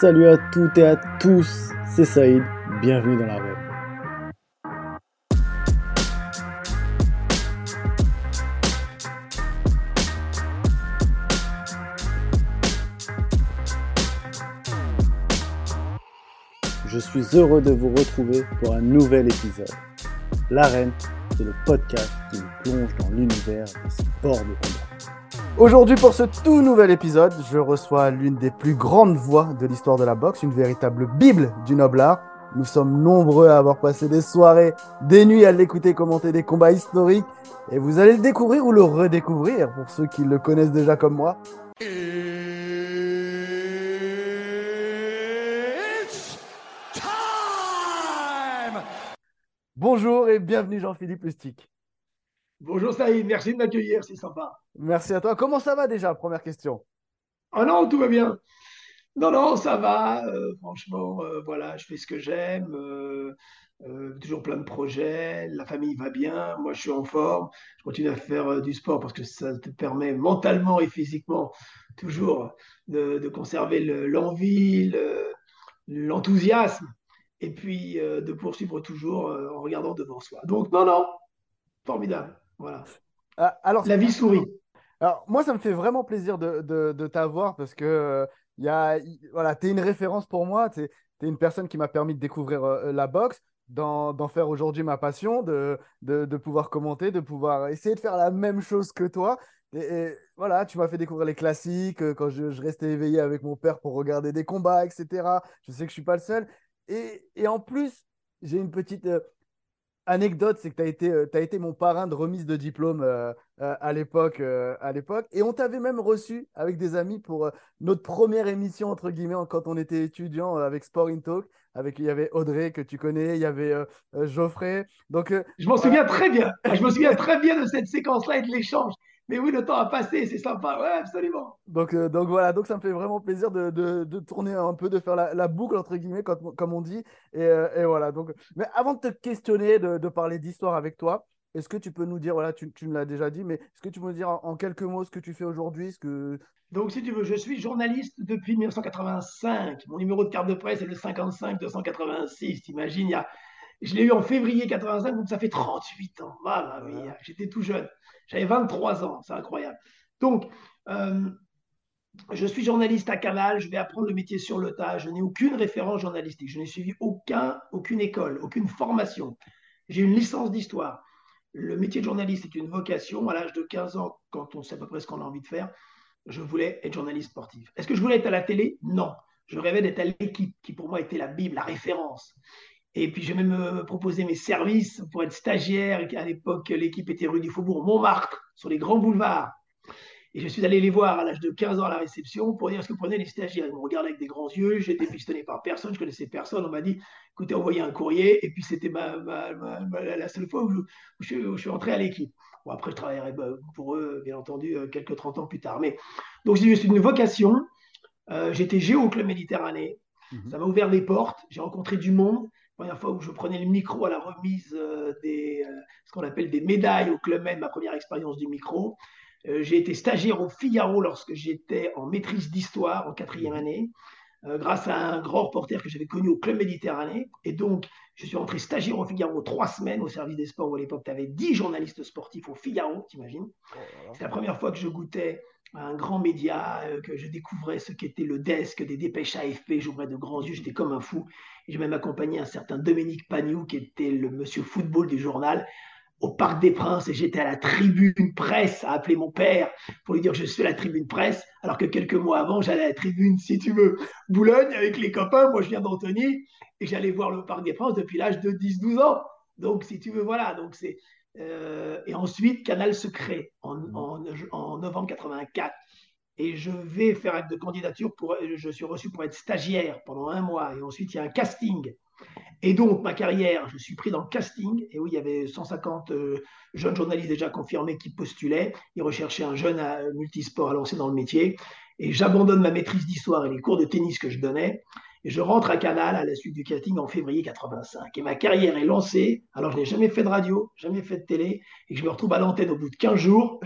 Salut à toutes et à tous, c'est Saïd, bienvenue dans la web. Je suis heureux de vous retrouver pour un nouvel épisode. L'arène, c'est le podcast qui nous plonge dans l'univers des sports de combat. Aujourd'hui, pour ce tout nouvel épisode, je reçois l'une des plus grandes voix de l'histoire de la boxe, une véritable bible du noble art. Nous sommes nombreux à avoir passé des soirées, des nuits à l'écouter commenter des combats historiques, et vous allez le découvrir ou le redécouvrir pour ceux qui le connaissent déjà comme moi. Bonjour et bienvenue Jean-Philippe Lustig. Bonjour Saïd, merci de m'accueillir, c'est sympa. Merci à toi. Comment ça va déjà? Première question. Ah non, tout va bien. Non, non, ça va. euh, franchement, euh, voilà, je fais ce que j'aime. euh, toujours plein de projets. La famille va bien. Moi, je suis en forme. Je continue à faire du sport parce que ça te permet mentalement et physiquement toujours de, de conserver le- l'envie, le- l'enthousiasme et puis de poursuivre toujours en regardant devant soi. Donc, non, non, formidable. Voilà. Ah, alors, La vie sourit. Alors, moi, ça me fait vraiment plaisir de, de, de t'avoir parce que euh, il y a, il- voilà, tu es une référence pour moi. Tu es, une personne qui m'a permis de découvrir euh, la boxe, d'en faire aujourd'hui ma passion, de, de, de pouvoir commenter, de pouvoir essayer de faire la même chose que toi. Et, et voilà, tu m'as fait découvrir les classiques euh, quand je, je restais éveillé avec mon père pour regarder des combats, etc. Je sais que je suis pas le seul. Et, et en plus, j'ai une petite euh, anecdote, c'est que tu as été, euh, t'as été mon parrain de remise de diplôme euh, euh, à l'époque, euh, à l'époque. Et on t'avait même reçu avec des amis pour euh, notre première émission, entre guillemets, quand on était étudiant avec Sport in Talk. Avec, il y avait Audrey que tu connais, il y avait Geoffrey. Donc, Je m'en voilà. souviens très bien. Je me souviens très bien de cette séquence-là et de l'échange. Mais oui, le temps a passé, c'est sympa. Ouais, absolument. Donc, euh, donc voilà, donc ça me fait vraiment plaisir de, de- de tourner un peu, de faire la, la boucle, entre guillemets, quand- comme on dit. Et, euh, et voilà. Donc, mais avant de te questionner, de, de parler d'histoire avec toi, est-ce que tu peux nous dire, voilà, tu, tu me l'as déjà dit, mais est-ce que tu peux nous dire en, en quelques mots ce que tu fais aujourd'hui, ce que... Donc, si tu veux, je suis journaliste depuis 1985. Mon numéro de carte de presse est le 55-286. T'imagines, il y a... je l'ai eu en février 85, donc ça fait 38 ans. Ah, bah Voilà. j'étais tout jeune. J'avais 23 ans, c'est incroyable. Donc, euh, je suis journaliste à Canal, je vais apprendre le métier sur le tas. Je n'ai aucune référence journalistique. Je n'ai suivi aucun, aucune école, aucune formation. J'ai une licence d'histoire. Le métier de journaliste est une vocation. À l'âge de 15 ans, quand on sait à peu près ce qu'on a envie de faire, je voulais être journaliste sportif. Est-ce que je voulais être à la télé? Non. Je rêvais d'être à l'équipe, qui pour moi était la Bible, la référence. Et puis j'ai même euh, proposé mes services pour être stagiaire. À l'époque, l'équipe était rue du Faubourg Montmartre, sur les grands boulevards. Et je suis allé les voir à l'âge de 15 ans à la réception pour dire est-ce que prenez les stagiaires. Ils me regardaient avec des grands yeux, j'étais pistonné par personne, je connaissais personne. On m'a dit écoutez, envoyez un courrier. Et puis c'était ma, ma- ma- ma- la seule fois où je, où je- où je suis entré à l'équipe. Bon, après, je travaillerai bah, pour eux, bien entendu, euh, quelques 30 ans plus tard. Mais donc, j'ai eu une vocation. Euh, J'étais géo au Club Méditerranée. Mhm. Ça m'a ouvert des portes. J'ai rencontré du monde. Première fois où je prenais le micro à la remise euh, des, euh, ce qu'on appelle des médailles au Club Med, ma première expérience du micro. Euh, j'ai été stagiaire au Figaro lorsque j'étais en maîtrise d'histoire en quatrième année, euh, grâce à un grand reporter que j'avais connu au Club Méditerranée. Et donc, je suis rentré stagiaire au Figaro trois semaines au service des sports où à l'époque, tu avais dix journalistes sportifs au Figaro, t'imagines Oh. C'est la première fois que je goûtais à un grand média, euh, que je découvrais ce qu'était le desk des dépêches AFP. J'ouvrais de grands yeux, j'étais comme un fou. J'ai même accompagné un certain Dominique Pagnou, qui était le monsieur football du journal, au Parc des Princes. Et j'étais à la tribune presse à appeler mon père pour lui dire je suis à la tribune presse, alors que quelques mois avant, j'allais à la tribune, si tu veux, Boulogne avec les copains. Moi, je viens d'Antony et j'allais voir le Parc des Princes depuis l'âge de 10-12 ans. Donc, si tu veux, voilà. Donc, c'est. euh, et ensuite, Canal se crée en, en, en novembre 84 et je vais faire acte de candidature pour je suis reçu pour être stagiaire pendant un mois et ensuite il y a un casting et donc ma carrière je suis pris dans le casting. Et oui il y avait 150 euh, jeunes journalistes déjà confirmés qui postulaient. Ils recherchaient un jeune à, multisport à lancer dans le métier. Et j'abandonne ma maîtrise d'histoire et les cours de tennis que je donnais. Et je rentre à Canal à la suite du casting en février 85 et ma carrière est lancée. Alors je n'ai jamais fait de radio jamais fait de télé. Et je me retrouve à l'antenne au bout de 15 jours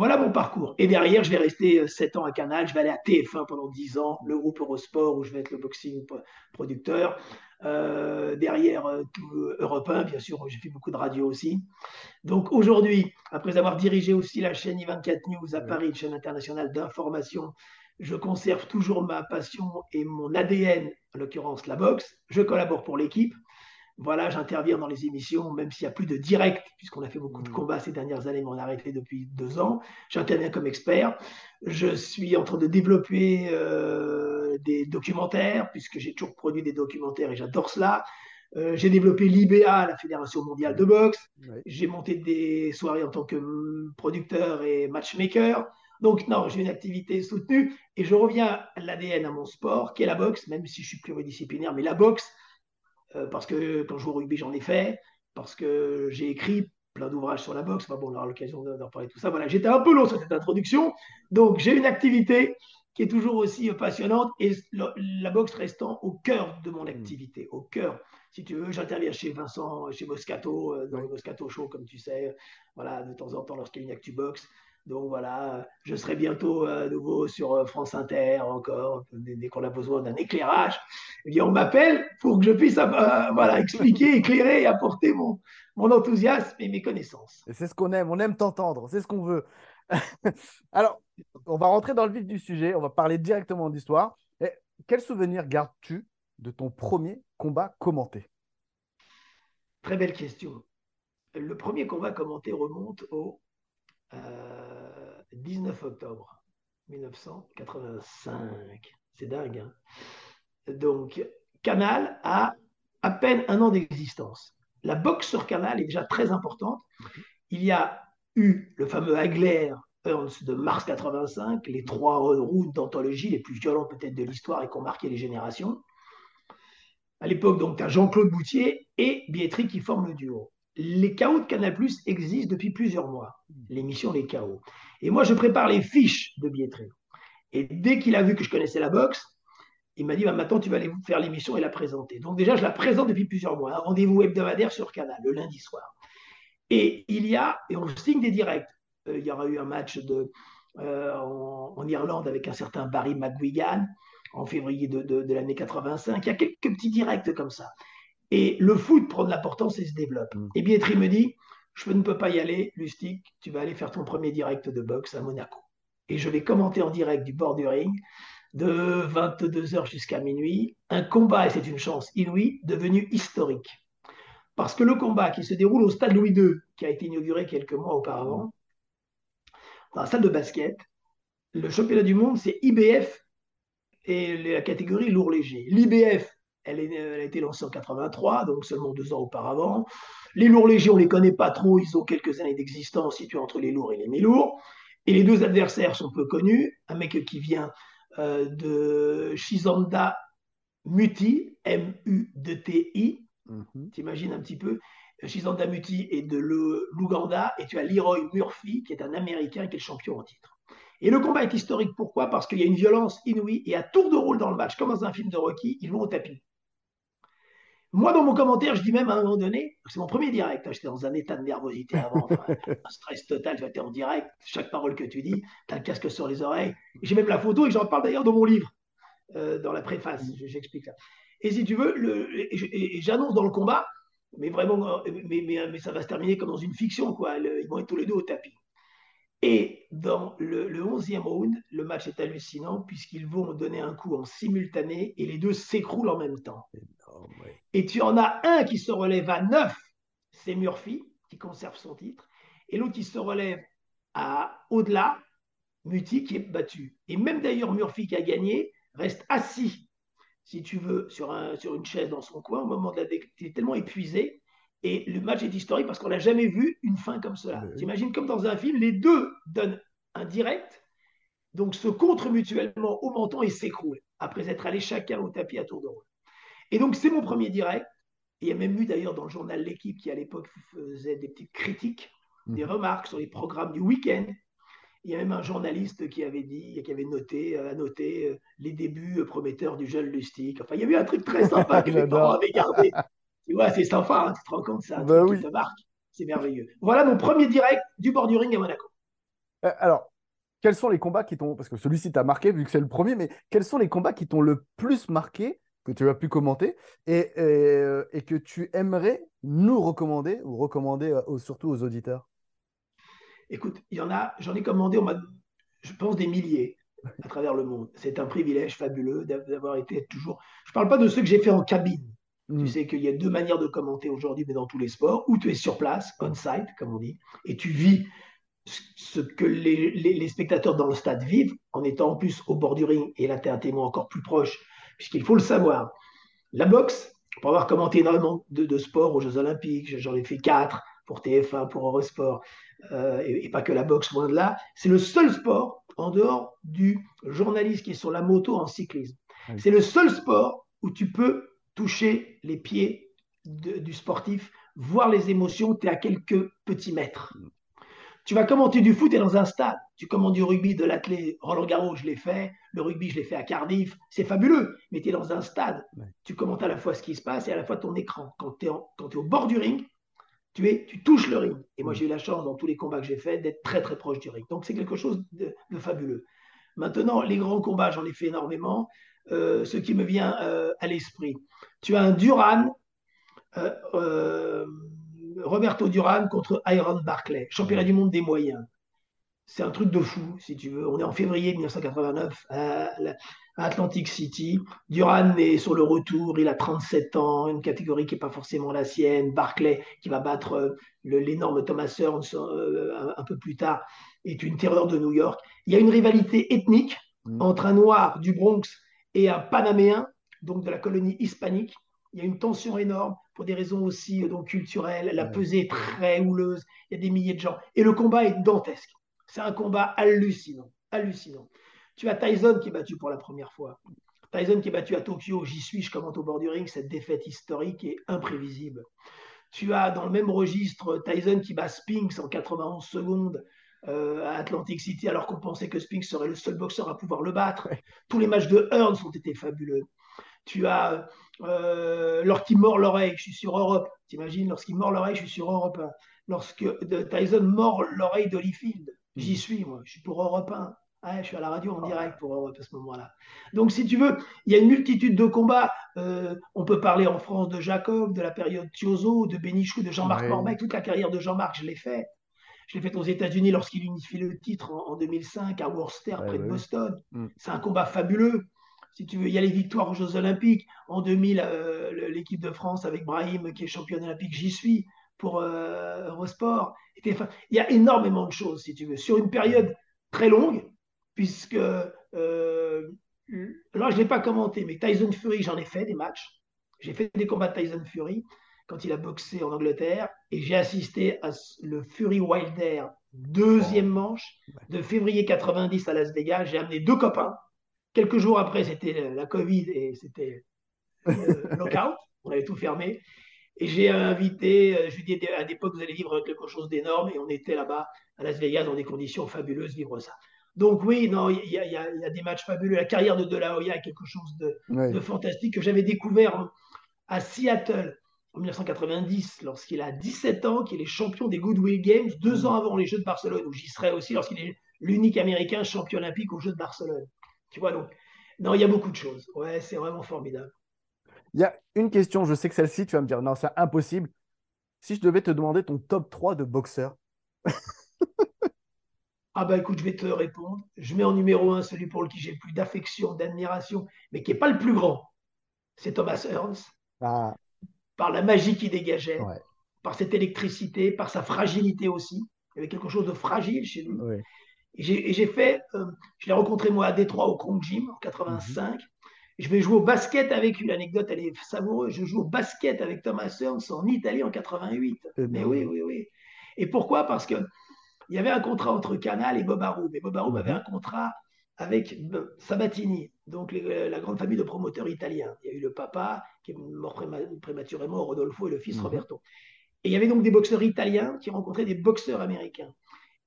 voilà mon parcours. Et derrière, je vais rester 7 ans à Canal, je vais aller à TF1 pendant 10 ans, le groupe Eurosport où je vais être le boxing producteur. Euh, derrière euh, tout Europe 1, bien sûr, j'ai fait beaucoup de radio aussi. Donc aujourd'hui, après avoir dirigé aussi la chaîne I24 News à Paris, une chaîne internationale d'information, je conserve toujours ma passion et mon ADN, en l'occurrence la boxe. Je collabore pour l'équipe. Voilà, j'interviens dans les émissions, même s'il n'y a plus de direct, puisqu'on a fait beaucoup de mmh. combats ces dernières années, mais on a arrêté depuis deux ans. J'interviens comme expert. Je suis en train de développer euh, des documentaires, puisque j'ai toujours produit des documentaires et j'adore cela. Euh, j'ai développé l'IBA, la Fédération mondiale de boxe. J'ai monté des soirées en tant que hum, producteur et matchmaker. Donc, non, j'ai une activité soutenue et je reviens à l'ADN à mon sport, qui est la boxe, même si je suis pluridisciplinaire, mais la boxe, euh, parce que quand je joue au rugby, j'en ai fait, parce que j'ai écrit plein d'ouvrages sur la boxe. bon, on aura l'occasion d'en parler tout ça. Voilà, j'étais un peu long sur cette introduction. Donc, j'ai une activité qui est toujours aussi passionnante et la boxe restant au cœur de mon activité, au cœur. Si tu veux, j'interviens chez Vincent, chez Moscato, euh, dans le Moscato Show, comme tu sais, voilà, de temps en temps lorsqu'il y a une actu boxe. Donc voilà, je serai bientôt à nouveau sur euh, France Inter encore, dès, qu'on a besoin d'un éclairage. Eh bien, on m'appelle pour que je puisse euh, voilà, expliquer, éclairer et apporter mon, mon enthousiasme et mes connaissances. Et c'est ce qu'on aime, on aime t'entendre, c'est ce qu'on veut. Alors, on va rentrer dans le vif du sujet, on va parler directement d'histoire. Quel souvenir gardes-tu de ton premier combat commenté? Très belle question. Le premier combat commenté remonte au 19 euh, octobre 1985. C'est dingue. Hein. Donc, Canal a à peine un an d'existence. La boxe sur Canal est déjà très importante. Il y a eu le fameux Hagler Ernst de mars 85, les trois routes d'anthologie les plus violentes peut-être de l'histoire et qui ont marqué les générations. À l'époque, donc, tu as Jean-Claude Boutier et Bietri qui forment le duo les chaos de Canal Plus existent depuis plusieurs mois, l'émission Les Chaos. Et moi, je prépare les fiches de billetterie. Et dès qu'il a vu que je connaissais la boxe, il m'a dit bah, maintenant, tu vas aller faire l'émission et la présenter. Donc, déjà, je la présente depuis plusieurs mois. Un rendez-vous hebdomadaire sur Canal, le lundi soir. Et il y a, et on signe des directs. Euh, il y aura eu un match de, euh, en, Irlande avec un certain Barry McGuigan en février de, de l'année 85. Il y a quelques petits directs comme ça. Et le foot prend de l'importance et se développe. Mm. Et Bietri me dit, je ne peux pas y aller, Lustig, tu vas aller faire ton premier direct de boxe à Monaco. Et je vais commenter en direct du bord du ring de 22h jusqu'à minuit, un combat, et c'est une chance inouïe, devenu historique. Parce que le combat qui se déroule au stade Louis II, qui a été inauguré quelques mois auparavant, dans la salle de basket, le championnat du monde, c'est IBF et la catégorie lourd léger. L'IBF, elle, a été lancée en 83, donc seulement deux ans auparavant. Les lourds légers, on ne les connaît pas trop, ils ont quelques années d'existence situés entre les lourds et les mi-lourds. Et les deux adversaires sont peu connus. Un mec qui vient euh, de Shizanda Muti, M-U-D-T-I. Mhm. T'imagines un petit peu? Shizanda Muti est de l'Ouganda et tu as Leroy Murphy qui est un Américain qui est le champion en titre. Et le combat est historique, pourquoi? Parce qu'il y a une violence inouïe et à tour de rôle dans le match, comme dans un film de Rocky, ils vont au tapis. Moi, dans mon commentaire, je dis même à un moment donné, c'est mon premier direct, hein, j'étais dans un état de nervosité avant, un stress total, tu es en direct, chaque parole que tu dis, tu as le casque sur les oreilles. J'ai même la photo et j'en parle d'ailleurs dans mon livre, euh, dans la préface, j'explique ça. Et si tu veux, j'annonce dans le combat, mais vraiment, mais, mais, ça va se terminer comme dans une fiction, quoi. ils vont être tous les deux au tapis. Et dans le, le 11e round, le match est hallucinant puisqu'ils vont donner un coup en simultané et les deux s'écroulent en même temps. Et tu en as un qui se relève à 9, c'est Murphy, qui conserve son titre, et l'autre qui se relève à au-delà, Muti, qui est battu. Et même d'ailleurs, Murphy qui a gagné reste assis, si tu veux, sur, un, sur une chaise dans son coin au moment de la Il est tellement épuisé. Et le match est historique parce qu'on n'a jamais vu une fin comme cela. T'imagines comme dans un film, les deux donnent un direct, donc se contre mutuellement au menton et s'écroulent, après être allés chacun au tapis à tour de rôle. Et donc, c'est mon premier direct. il y a même eu d'ailleurs dans le journal L'équipe qui, à l'époque, faisait des petites critiques, des mhm. remarques sur les programmes du week-end. Il y a même un journaliste qui avait dit, qui avait noté, euh, noté euh, les débuts prometteurs du jeune Lustig. Enfin, il y a eu un truc très sympa que mes parents avaient gardé. Tu vois, c'est sympa, hein, tu te rends compte, ça bah marque. C'est merveilleux. Voilà mon premier direct du bord du ring à Monaco. Euh, alors, quels sont les combats qui t'ont. Parce que celui-ci t'a marqué, vu que c'est le premier, mais quels sont les combats qui t'ont le plus marqué, que tu as pu commenter, et, et, euh, et que tu aimerais nous recommander, ou recommander euh, surtout aux auditeurs? Écoute, il y en a, j'en ai commandé, on je pense, des milliers à travers le monde. C'est un privilège fabuleux d'avoir été toujours. Je ne parle pas de ceux que j'ai fait en cabine. Tu hmm. sais qu'il y a deux manières de commenter aujourd'hui, mais dans tous les sports, où tu es sur place, on-site, comme on dit, et tu vis ce que les, les, spectateurs dans le stade vivent, en étant en plus au bord du ring, et là, tu es un témoin encore plus proche, puisqu'il faut le savoir. La boxe, pour avoir commenté énormément de, de sports aux Jeux Olympiques, j'en ai fait quatre pour TF1, pour Eurosport, euh, et, pas que la boxe, loin de là, c'est le seul sport en dehors du journaliste qui est sur la moto en cyclisme. C'est le seul sport où tu peux toucher les pieds du sportif, voir les émotions, tu es à quelques petits mètres. Tu vas commenter du foot, tu es dans un stade. Tu commandes du rugby, de l'athlète, Roland Garros, je l'ai fait. Le rugby, je l'ai fait à Cardiff. C'est fabuleux, mais tu es dans un stade. Tu commentes à la fois ce qui se passe et à la fois ton écran. Quand tu es, es, au bord du ring, tu, es, tu touches le ring. Et moi, j'ai eu la chance, dans tous les combats que j'ai faits, d'être très, très proche du ring. Donc, c'est quelque chose de, fabuleux. Maintenant, les grands combats, j'en ai fait énormément. Euh, ce qui me vient euh, à l'esprit. Tu as un Duran, euh, Roberto Duran contre Iron Barclay, championnat du monde des moyens. C'est un truc de fou, si tu veux. On est en février 1989 à, Atlantic City. Duran est sur le retour, il a 37 ans, une catégorie qui n'est pas forcément la sienne. Barclay, qui va battre euh, l'énorme Thomas Hearns euh, un, peu plus tard, est une terreur de New York. Il y a une rivalité ethnique mm. entre un noir du Bronx et un panaméen, donc de la colonie hispanique. Il y a une tension énorme pour des raisons aussi euh, donc, culturelles. La pesée est très houleuse. Il y a des milliers de gens. Et le combat est dantesque. C'est un combat hallucinant. Hallucinant. Tu as Tyson qui est battu pour la première fois. Tyson qui est battu à Tokyo. J'y suis, je commente au bord du ring. Cette défaite historique est imprévisible. Tu as dans le même registre Tyson qui bat Spinks en 91 secondes. Euh, à Atlantic City, alors qu'on pensait que Spinks serait le seul boxeur à pouvoir le battre. Tous les matchs de Hearns ont été fabuleux. Tu as euh, lorsqu'il mord l'oreille, je suis sur Europe. T'imagines, lorsqu'il mord l'oreille, je suis sur Europe 1. Lorsque Tyson mord l'oreille d'Holyfield, j'y mm. suis, moi. Je suis pour Europe 1. je suis à la radio en direct pour Europe à ce moment-là. Donc, si tu veux, il y a une multitude de combats. Euh, on peut parler en France de Jacob, de la période Thiozo, de Benichou, de Jean-Marc ouais. Toute la carrière de Jean-Marc, je l'ai fait. Je l'ai fait aux États-Unis lorsqu'il unifie le titre en, 2005 à Worcester, près de Boston. Mm. C'est un combat fabuleux si tu veux, il y a les victoires aux Jeux Olympiques. En 2000, euh, l'équipe de France avec Brahim, qui est championne olympique, j'y suis pour euh, Eurosport. il y a énormément de choses, si tu veux, sur une période très longue, puisque euh, là, je ne l'ai pas commenté, mais Tyson Fury, j'en ai fait des matchs. J'ai fait des combats de Tyson Fury quand il a boxé en Angleterre et j'ai assisté à le Fury Wilder deuxième manche de février 90 à Las Vegas. J'ai amené deux copains Quelques jours après, c'était la Covid et c'était le lockout. On avait tout fermé. Et j'ai invité, euh, je lui ai dit à l'époque, vous allez vivre quelque chose d'énorme. Et on était là-bas à Las Vegas dans des conditions fabuleuses, vivre ça. Donc oui, non, il y, a des matchs fabuleux. La carrière de De La Hoya est quelque chose de, fantastique que j'avais découvert à Seattle en 1990, lorsqu'il a 17 ans, qu'il est champion des Goodwill Games, deux ans avant les Jeux de Barcelone, où j'y serai aussi lorsqu'il est l'unique Américain champion olympique aux Jeux de Barcelone. Tu vois, donc, non, il y a beaucoup de choses. Ouais, c'est vraiment formidable. Il y a une question, je sais que celle-ci, tu vas me dire, non, c'est impossible. Si je devais te demander ton top 3 de boxeurs. ah bah écoute, je vais te répondre. Je mets en numéro 1 celui pour lequel j'ai le plus d'affection, d'admiration, mais qui n'est pas le plus grand. C'est Thomas Hearns. Ah. Par la magie qu'il dégageait, par cette électricité, par sa fragilité aussi. Il y avait quelque chose de fragile chez lui. Et j'ai fait, euh, je l'ai rencontré moi à Détroit au Kronk Gym en 85. Mhm. Je vais jouer au basket avec lui. L'anecdote, elle est savoureuse. Je joue au basket avec Thomas Hearns en Italie en 88. Eh Mais oui, oui, oui. Et pourquoi? Parce qu'il y avait un contrat entre Canal et Bob Arum. Et Bob Arum avait mhm. un contrat avec euh, Sabatini, donc la grande famille de promoteurs italiens. Il y a eu le papa qui est mort prématurément, Rodolfo, et le fils mhm. Roberto. Et il y avait donc des boxeurs italiens qui rencontraient des boxeurs américains.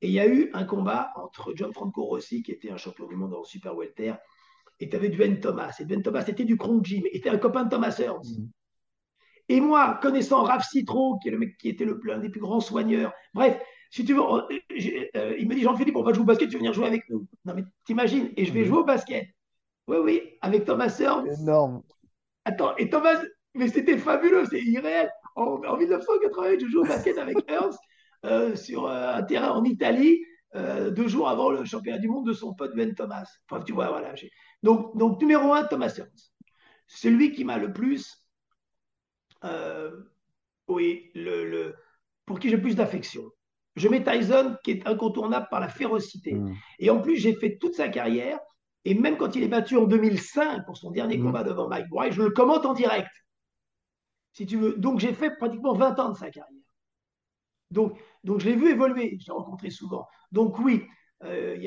Et il y a eu un combat entre John Franco Rossi, qui était un champion du monde en super welter, et tu avais Dwayne Thomas. Et Dwayne Thomas, c'était du Kronk Gym, était un copain de Thomas Hearns. Mm. Et moi, connaissant Raph Citro, qui, est le mec qui était le, l'un des plus grands soigneurs, bref, si tu veux, euh, il me dit Jean-Philippe, on va jouer au basket, tu veux venir jouer avec nous. Non, mais t'imagines, et je vais jouer au basket. Oui, oui, avec Thomas Searles. Énorme. Attends, et Thomas, mais c'était fabuleux, c'est irréel. En, 1988, je joue au basket avec euh, sur euh, un terrain en Italie, deux jours avant le championnat du monde de son pote Ben Thomas. Enfin, tu vois, voilà. Donc, donc, numéro un, Thomas Ernst. Celui qui m'a le plus. oui, le, le, pour qui j'ai plus d'affection. Je mets Tyson qui est incontournable par la férocité. Mm. Et en plus, j'ai fait toute sa carrière. Et même quand il est battu en 2005 pour son dernier mm. combat devant Mike White, je le commente en direct. Si tu veux. Donc j'ai fait pratiquement 20 ans de sa carrière. Donc, donc je l'ai vu évoluer, je l'ai rencontré souvent. Donc oui, euh,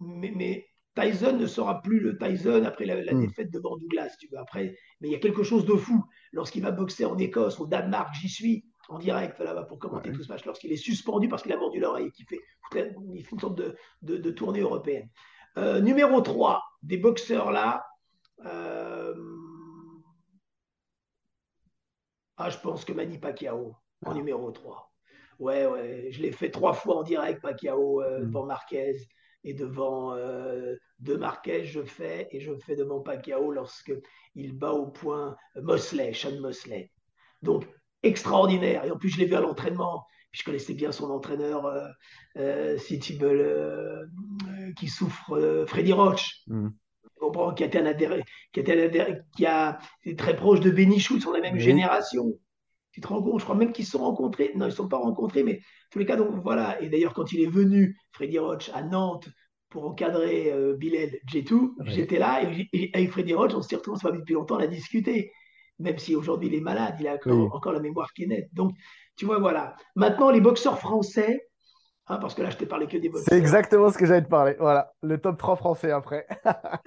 mais, Tyson ne sera plus le Tyson après la, mm. défaite devant Douglas, tu veux. Après, mais il y a quelque chose de fou. Lorsqu'il va boxer en Écosse, au Danemark, j'y suis en direct là-bas pour commenter tout ce match lorsqu'il est suspendu parce qu'il a mordu l'oreille et qu'il fait, fait une sorte de, de, tournée européenne. Euh, numéro 3, des boxeurs là. Euh, ah, je pense que Manny Pacquiao en ah. numéro 3. Ouais, ouais, je l'ai fait trois fois en direct, Pacquiao, euh, mm. devant Marquez et devant De Marquez, je fais et je fais devant Pacquiao lorsque il bat au point Mosley, Sean Mosley. Donc, extraordinaire. Et en plus, je l'ai vu à l'entraînement. Puis je connaissais bien son entraîneur, euh, euh, euh qui souffre, Freddy Roach. Mm. Qui a été un adhéré, qui, a été qui a été très proche de ils sont de la même génération. Tu te rends compte, je crois même qu'ils se sont rencontrés. Non, ils ne sont pas rencontrés, mais en tous les cas, donc voilà. Et d'ailleurs, quand il est venu, Freddy Roach, à Nantes, pour encadrer euh, Bilal Jetou, j'étais là, et, avec Freddy Roach, on s'est retrouvés, on s'est depuis longtemps, on a discuté même si aujourd'hui il est malade, il a encore, la mémoire qui est nette. Donc, tu vois, voilà. Maintenant, les boxeurs français, hein, parce que là, je t'ai parlé que des boxeurs. C'est exactement ce que j'allais te parler. Voilà, le top 3 français après.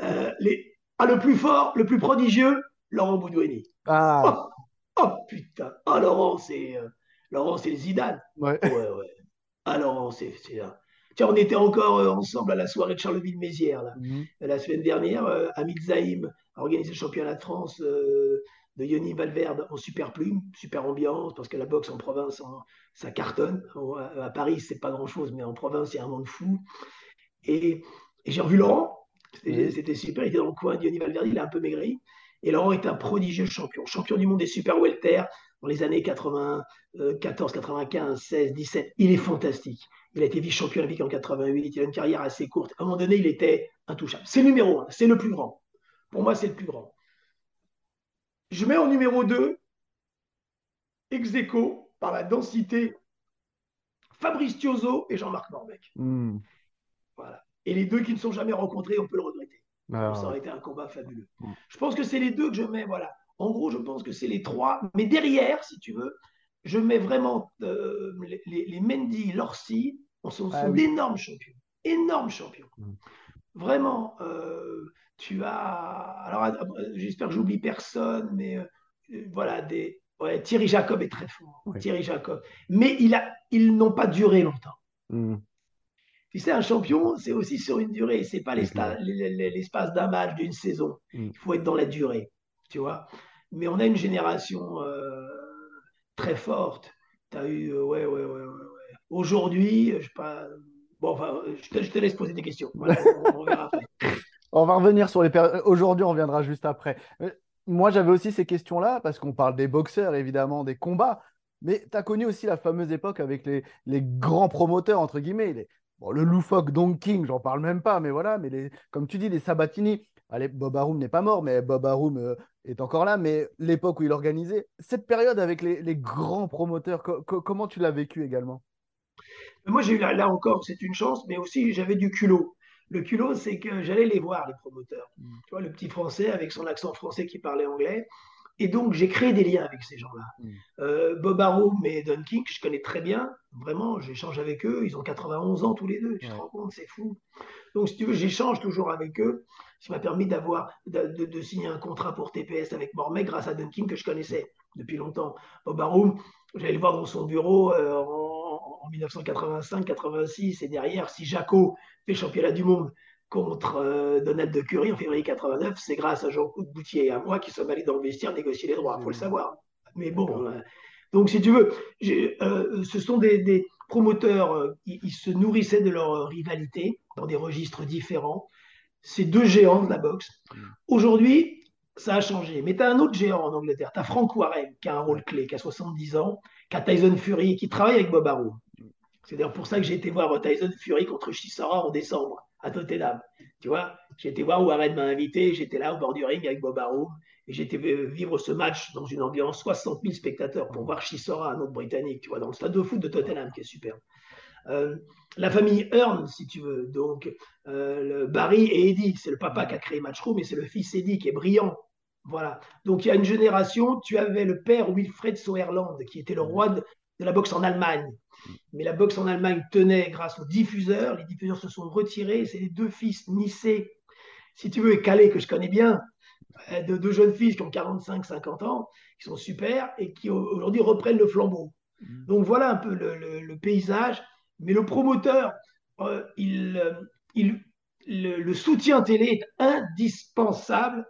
Euh, les... ah, le plus fort, le plus prodigieux, Laurent Boudouini. Ah. Oh, oh, putain. Ah, Laurent, c'est euh, Laurent, c'est le Zidane. Ouais. ouais, ouais. Ah, Laurent, c'est. Tiens, on était encore euh, ensemble à la soirée de Charleville-Mézières, mhm. la semaine dernière. Hamid Zaïm a organisé le championnat de France de Yoni Valverde en super plume, super ambiance, parce que la boxe en province, ça cartonne. À Paris, c'est pas grand-chose, mais en province, il y a un monde fou. Et, j'ai revu Laurent, c'était super, il était dans le coin de Yoni Valverde, il a un peu maigri. Et Laurent est un prodigieux champion, champion du monde des super welter dans les années 94, 95, 16, 17. Il est fantastique. Il a été vice-champion olympique en 88, il a une carrière assez courte. À un moment donné, il était intouchable. C'est le numéro un, c'est le plus grand. Pour moi, c'est le plus grand. Je mets en numéro 2, ex par la densité, Fabrice Thiozo et Jean-Marc Morbec. Hmm. Voilà. Et les deux qui ne sont jamais rencontrés, on peut le. Ah. Ça aurait été un combat fabuleux. Hmm. Je pense que c'est les deux que je mets. Voilà. En gros, je pense que c'est les trois. Mais derrière, si tu veux, je mets vraiment euh, les, Mendy, Lorsi. On sont, ah d'énormes champions. Énormes champions. Hmm. Vraiment. Euh, tu as. Alors, euh, j'espère que j'oublie personne, mais euh, voilà, des. Thierry Jacob est très fort. Thierry Jacob. Mais il a, ils n'ont pas duré longtemps. Hmm. Tu sais, un champion, c'est aussi sur une durée. C'est pas l'espace d'un match, d'une saison. Hmm. Il faut être dans la durée. Tu vois. Mais on a une génération très forte. Tu as eu. ouais, ouais, ouais, ouais. Aujourd'hui, je sais pas. Bon, enfin, je te, je te laisse poser des questions. Voilà, on, on verra après. On va revenir sur les périodes. Aujourd'hui, on reviendra juste après. Euh, moi, j'avais aussi ces questions-là, parce qu'on parle des boxeurs, évidemment, des combats. Mais tu as connu aussi la fameuse époque avec les, grands promoteurs, entre guillemets. Les, bon, le loufoque Don King, j'en parle même pas, mais voilà. Mais les, comme tu dis, les Sabatini. Allez, Bob Arum n'est pas mort, mais Bob Arum euh, est encore là. Mais l'époque où il organisait, cette période avec les, grands promoteurs, comment tu l'as vécu également? Moi, j'ai eu là encore, c'est une chance, mais aussi j'avais du culot. Le culot, c'est que j'allais les voir, les promoteurs. Mm. Tu vois, le petit français avec son accent français qui parlait anglais. Et donc, j'ai créé des liens avec ces gens-là. Mm. Euh, Bob Arum et Don King, je connais très bien. Vraiment, j'échange avec eux. Ils ont 91 ans tous les deux. Tu te rends compte, c'est fou. Donc, si tu veux, j'échange toujours avec eux. Ça m'a permis d'avoir, de, signer un contrat pour TPS avec Mormec grâce à Don King que je connaissais depuis longtemps. Bob Arum, j'allais le voir dans son bureau euh, en, 1985-86. Et derrière, si Jaco fait championnat du monde contre euh, Donald de Curie en février 89, c'est grâce à Jean-Claude Boutier et à moi qui sommes allés dans le vestiaire négocier les droits, il faut le savoir. Mais bon, euh, donc si tu veux, ce sont des, promoteurs, euh, ils, se nourrissaient de leur rivalité dans des registres différents. C'est deux géants de la boxe. Mm. Aujourd'hui, ça a changé. Mais tu as un autre géant en Angleterre. Tu as Frank Warren, qui a un rôle clé, qui a 70 ans, qui a Tyson Fury, qui travaille avec Bob Arum. C'est d'ailleurs pour ça que j'ai été voir Tyson Fury contre Chisora en décembre à Tottenham. Tu vois, été voir Warren m'a invité, j'étais là au bord du ring avec Bob Arum et j'étais vivre ce match dans une ambiance 60 000 spectateurs pour voir Chisora, un autre Britannique, tu vois, dans le stade de foot de Tottenham qui est super. Euh, la famille Hearn, si tu veux, donc euh, Barry et Eddie, c'est le papa qui a créé Matchroom et c'est le fils Eddie qui est brillant, voilà. Donc il y a une génération, tu avais le père Wilfred Sauerland, qui était le roi de, la boxe en Allemagne. Mais la boxe en Allemagne tenait grâce aux diffuseurs. Les diffuseurs se sont retirés. C'est les deux fils, Nissé, si tu veux, et Calais, que je connais bien, euh, de deux jeunes fils qui ont 45-50 ans, qui sont super et qui aujourd'hui reprennent le flambeau. Mm. Donc voilà un peu le, paysage. Mais le promoteur, euh, il, euh, il, le, soutien télé est indispensable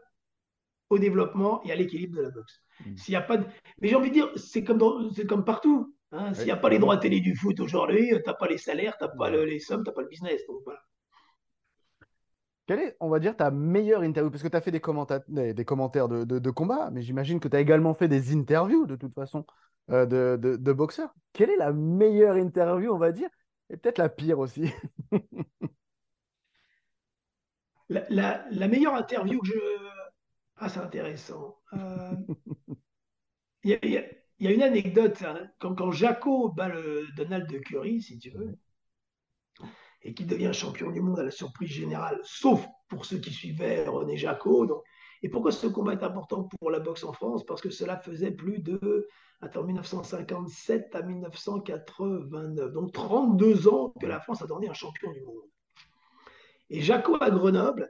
au développement et à l'équilibre de la boxe. Hmm. S'il y a pas Mais j'ai envie de dire, c'est comme, c'est comme partout. Hein. S'il n'y a pas les droits télé du foot aujourd'hui, tu n'as pas les salaires, tu n'as pas les sommes, tu n'as pas le business. Donc voilà. Quelle est, on va dire, ta meilleure interview? Parce que tu as fait des, des, des commentaires de, de, combat, mais j'imagine que tu as également fait des interviews de toute façon euh, de, de, boxeurs. Quelle est la meilleure interview, on va dire? Et peut-être la pire aussi la, la, la, meilleure interview que je, ah, c'est intéressant. Euh, il y, a une anecdote. Hein. Quand, Jaco bat le Donald de Curry, si tu veux, et qu'il devient champion du monde à la surprise générale, sauf pour ceux qui suivaient René Jaco. Et pourquoi ce combat est important pour la boxe en France? Parce que cela faisait plus de, attends, 1957 à 1989, donc 32 ans que la France a donné un champion du monde. Et Jaco à Grenoble,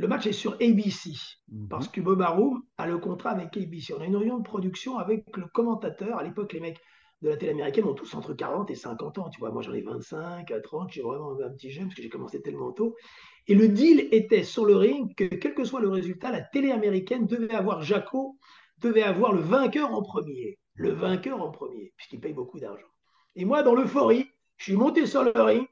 le match est sur ABC, mhm. parce que Bob Arum a le contrat avec ABC. On a une réunion de production avec le commentateur. À l'époque, les mecs de la télé américaine ont tous entre 40 et 50 ans. Tu vois, moi j'en ai 25, 30, j'ai vraiment un petit jeune parce que j'ai commencé tellement tôt. Et le deal était sur le ring que, quel que soit le résultat, la télé américaine devait avoir Jaco, devait avoir le vainqueur en premier. Le vainqueur en premier, puisqu'il paye beaucoup d'argent. Et moi, dans l'euphorie, je suis monté sur le ring,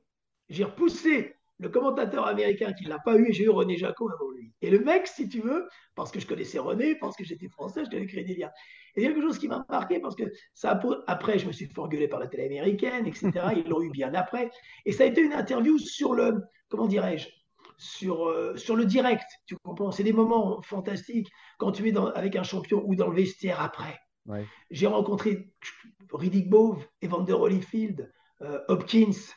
j'ai repoussé le commentateur américain qui ne l'a pas eu, j'ai eu René Jacot avant lui. Et le mec, si tu veux, parce que je connaissais René, parce que j'étais français, je devais créer des liens. Et quelque chose qui m'a marqué, parce que ça après, je me suis fait engueuler par la télé américaine, etc. Ils l'ont eu bien après. Et ça a été une interview sur le, comment dirais-je, sur, euh, sur le direct. Tu comprends? C'est des moments fantastiques quand tu es dans, avec un champion ou dans le vestiaire après. J'ai rencontré Riddick Bove, Evander Holyfield, euh, Hopkins,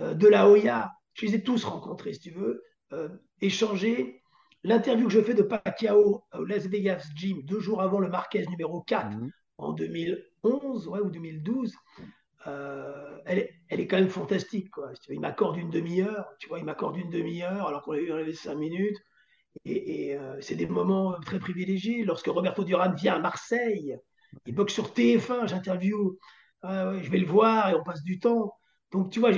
euh, De La Hoya, je les ai tous rencontrés, si tu veux, euh, échangés. L'interview que je fais de Pacquiao au Las Vegas Gym, deux jours avant le Marquez numéro 4, mhm. en 2011 ouais, ou 2012, euh, elle, est, elle, est, quand même fantastique. Quoi. Il m'accorde une demi-heure, tu vois, il m'accorde une demi-heure alors qu'on a eu cinq minutes. Et, euh, c'est des moments très privilégiés. Lorsque Roberto Duran vient à Marseille, il boxe sur TF1, j'interview, je vais le voir et on passe du temps. Donc, tu vois,